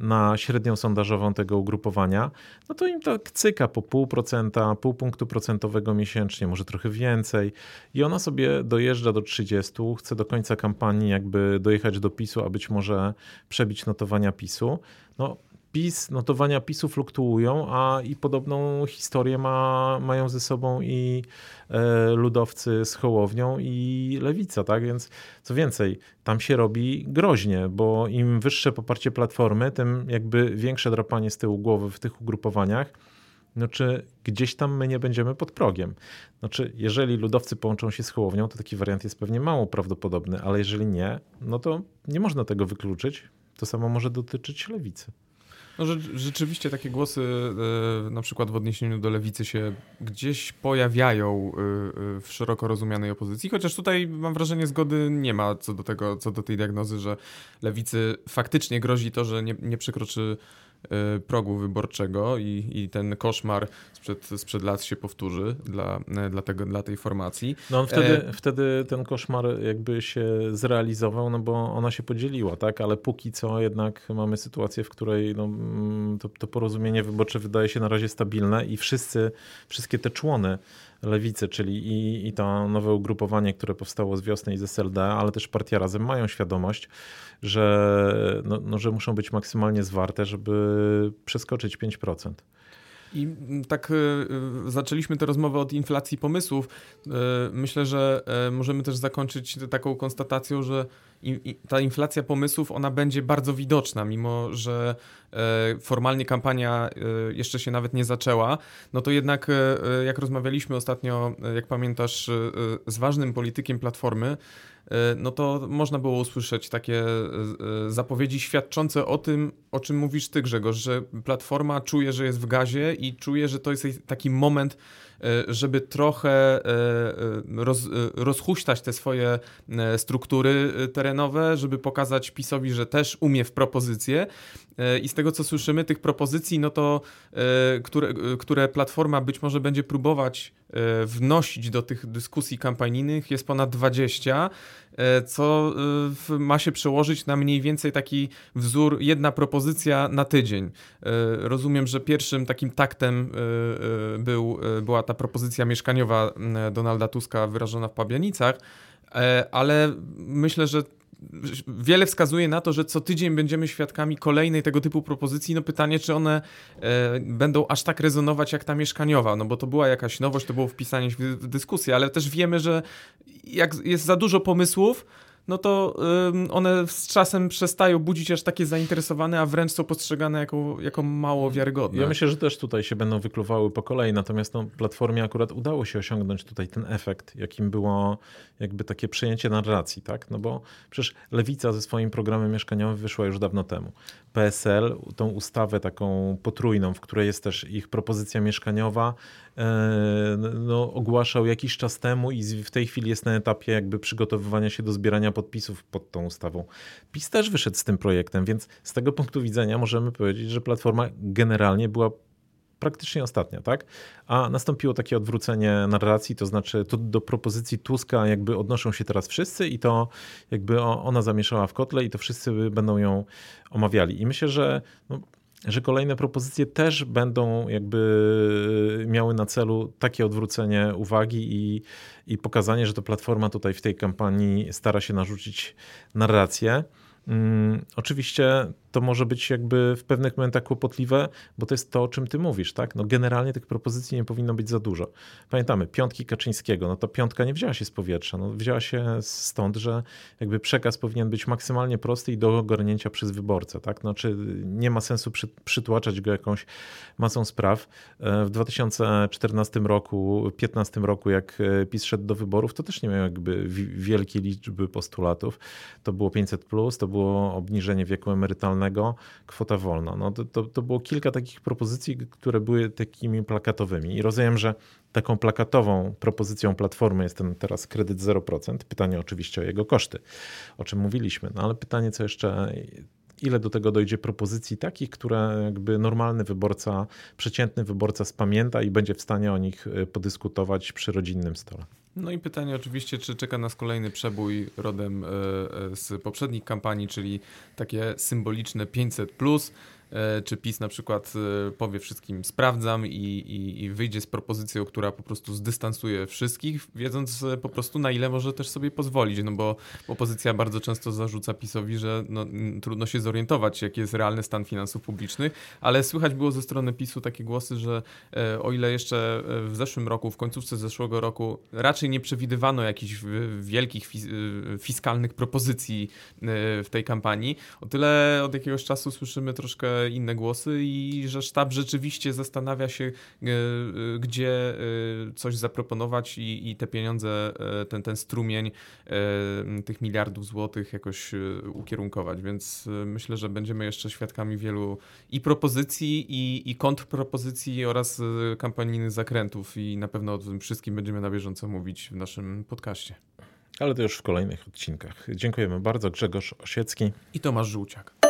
na średnią sondażową tego ugrupowania, no to im tak cyka po pół procenta, pół punktu procentowego miesięcznie, może trochę więcej. I ona sobie dojeżdża do 30, chce do końca kampanii jakby dojechać do PiSu, a być może przebić notowania PiSu. No, PiS, notowania PiSu fluktuują, a i podobną historię ma, mają ze sobą i e, ludowcy z Hołownią i Lewica, tak? Więc co więcej, tam się robi groźnie, bo im wyższe poparcie Platformy, tym jakby większe drapanie z tyłu głowy w tych ugrupowaniach, no czy gdzieś tam my nie będziemy pod progiem. Znaczy, jeżeli ludowcy połączą się z Hołownią, to taki wariant jest pewnie mało prawdopodobny, ale jeżeli nie, no to nie można tego wykluczyć. To samo może dotyczyć lewicy. No, że, rzeczywiście takie głosy e, na przykład w odniesieniu do lewicy się gdzieś pojawiają e, e, w szeroko rozumianej opozycji, chociaż tutaj mam wrażenie zgody nie ma co do tego, co do tej diagnozy, że lewicy faktycznie grozi to, że nie, nie przekroczy progu wyborczego i, i ten koszmar sprzed, sprzed lat się powtórzy dla, dla, tego, dla tej formacji. No on wtedy, e... wtedy ten koszmar jakby się zrealizował, no bo ona się podzieliła, tak? Ale póki co jednak mamy sytuację, w której no, mm, to, to porozumienie wyborcze wydaje się na razie stabilne i wszyscy, wszystkie te człony lewicy, czyli i, i to nowe ugrupowanie, które powstało z wiosny i z SLD, ale też partia Razem mają świadomość, że, no, no, że muszą być maksymalnie zwarte, żeby przeskoczyć 5%. I tak y, zaczęliśmy tę rozmowę od inflacji pomysłów. Y, myślę, że y, możemy też zakończyć taką konstatacją, że ta inflacja pomysłów ona będzie bardzo widoczna, mimo że formalnie kampania jeszcze się nawet nie zaczęła. No to jednak, jak rozmawialiśmy ostatnio, jak pamiętasz, z ważnym politykiem Platformy, no to można było usłyszeć takie e, e, zapowiedzi świadczące o tym, o czym mówisz ty Grzegorz, że Platforma czuje, że jest w gazie i czuje, że to jest taki moment, żeby trochę roz, rozhuśtać te swoje struktury terenowe, żeby pokazać PiSowi, że też umie w propozycje. I z tego, co słyszymy, tych propozycji, no to które, które Platforma być może będzie próbować wnosić do tych dyskusji kampanijnych jest ponad 20. E, co e, ma się przełożyć na mniej więcej taki wzór, jedna propozycja na tydzień. E, rozumiem, że pierwszym takim taktem był, była ta propozycja mieszkaniowa Donalda Tuska wyrażona w Pabianicach, ale myślę, że wiele wskazuje na to, że co tydzień będziemy świadkami kolejnej tego typu propozycji. No pytanie, czy one e, będą aż tak rezonować jak ta mieszkaniowa, no bo to była jakaś nowość, to było wpisanie w, w dyskusję, ale też wiemy, że jak jest za dużo pomysłów, no to one z czasem przestają budzić aż takie zainteresowane, a wręcz są postrzegane jako, jako mało wiarygodne. Ja myślę, że też tutaj się będą wykluwały po kolei, natomiast no, Platformie akurat udało się osiągnąć tutaj ten efekt, jakim było jakby takie przejęcie narracji, tak? No bo przecież Lewica ze swoim programem mieszkaniowym wyszła już dawno temu. PSL, tą ustawę taką potrójną, w której jest też ich propozycja mieszkaniowa, no, ogłaszał jakiś czas temu i w tej chwili jest na etapie jakby przygotowywania się do zbierania podpisów pod tą ustawą. PiS też wyszedł z tym projektem, więc z tego punktu widzenia możemy powiedzieć, że Platforma generalnie była praktycznie ostatnia, tak? A nastąpiło takie odwrócenie narracji, to znaczy to do propozycji Tuska jakby odnoszą się teraz wszyscy i to jakby ona zamieszała w kotle i to wszyscy będą ją omawiali. I myślę, że no, że kolejne propozycje też będą jakby miały na celu takie odwrócenie uwagi i, i pokazanie, że to Platforma tutaj w tej kampanii stara się narzucić narrację. Hmm, oczywiście to może być jakby w pewnych momentach kłopotliwe, bo to jest to, o czym ty mówisz, tak? No generalnie tych propozycji nie powinno być za dużo. Pamiętamy, piątki Kaczyńskiego, no to piątka nie wzięła się z powietrza, no wzięła się stąd, że jakby przekaz powinien być maksymalnie prosty i do ogarnięcia przez wyborcę, tak? No czy nie ma sensu przy, przytłaczać go jakąś masą spraw. E, w 2014 roku, 2015 roku, jak e, PiS szedł do wyborów, to też nie miał jakby wielkiej liczby postulatów. To było 500+, plus, to było obniżenie wieku emerytalnego kwota wolna. No to, to, to było kilka takich propozycji, które były takimi plakatowymi i rozumiem, że taką plakatową propozycją Platformy jest ten teraz kredyt 0%. Pytanie oczywiście o jego koszty, o czym mówiliśmy, no ale pytanie co jeszcze ile do tego dojdzie propozycji takich, które jakby normalny wyborca, przeciętny wyborca spamięta i będzie w stanie o nich y, podyskutować przy rodzinnym stole. No i pytanie oczywiście, czy czeka nas kolejny przebój rodem z poprzednich kampanii, czyli takie symboliczne 500 plus. E, czy PiS na przykład e, powie wszystkim sprawdzam i, i, i, wyjdzie z propozycją, która po prostu zdystansuje wszystkich, wiedząc e, po prostu na ile może też sobie pozwolić, no bo opozycja bardzo często zarzuca PiSowi, że no, trudno się zorientować, jaki jest realny stan finansów publicznych, ale słychać było ze strony PiSu takie głosy, że o ile jeszcze w zeszłym roku, w końcówce zeszłego roku raczej nie przewidywano jakichś wielkich fiskalnych propozycji w tej kampanii, o tyle od jakiegoś czasu słyszymy troszkę inne głosy i że sztab rzeczywiście zastanawia się, e, e, gdzie e, coś zaproponować i, i te pieniądze, ten, ten strumień tych miliardów złotych jakoś ukierunkować. Więc myślę, że będziemy jeszcze świadkami wielu i propozycji, i, i kontrpropozycji oraz kampanijnych zakrętów i na pewno o tym wszystkim będziemy na bieżąco mówić w naszym podcaście. Ale to już w kolejnych odcinkach. Dziękujemy bardzo. Grzegorz Osiecki i Tomasz Żółciak.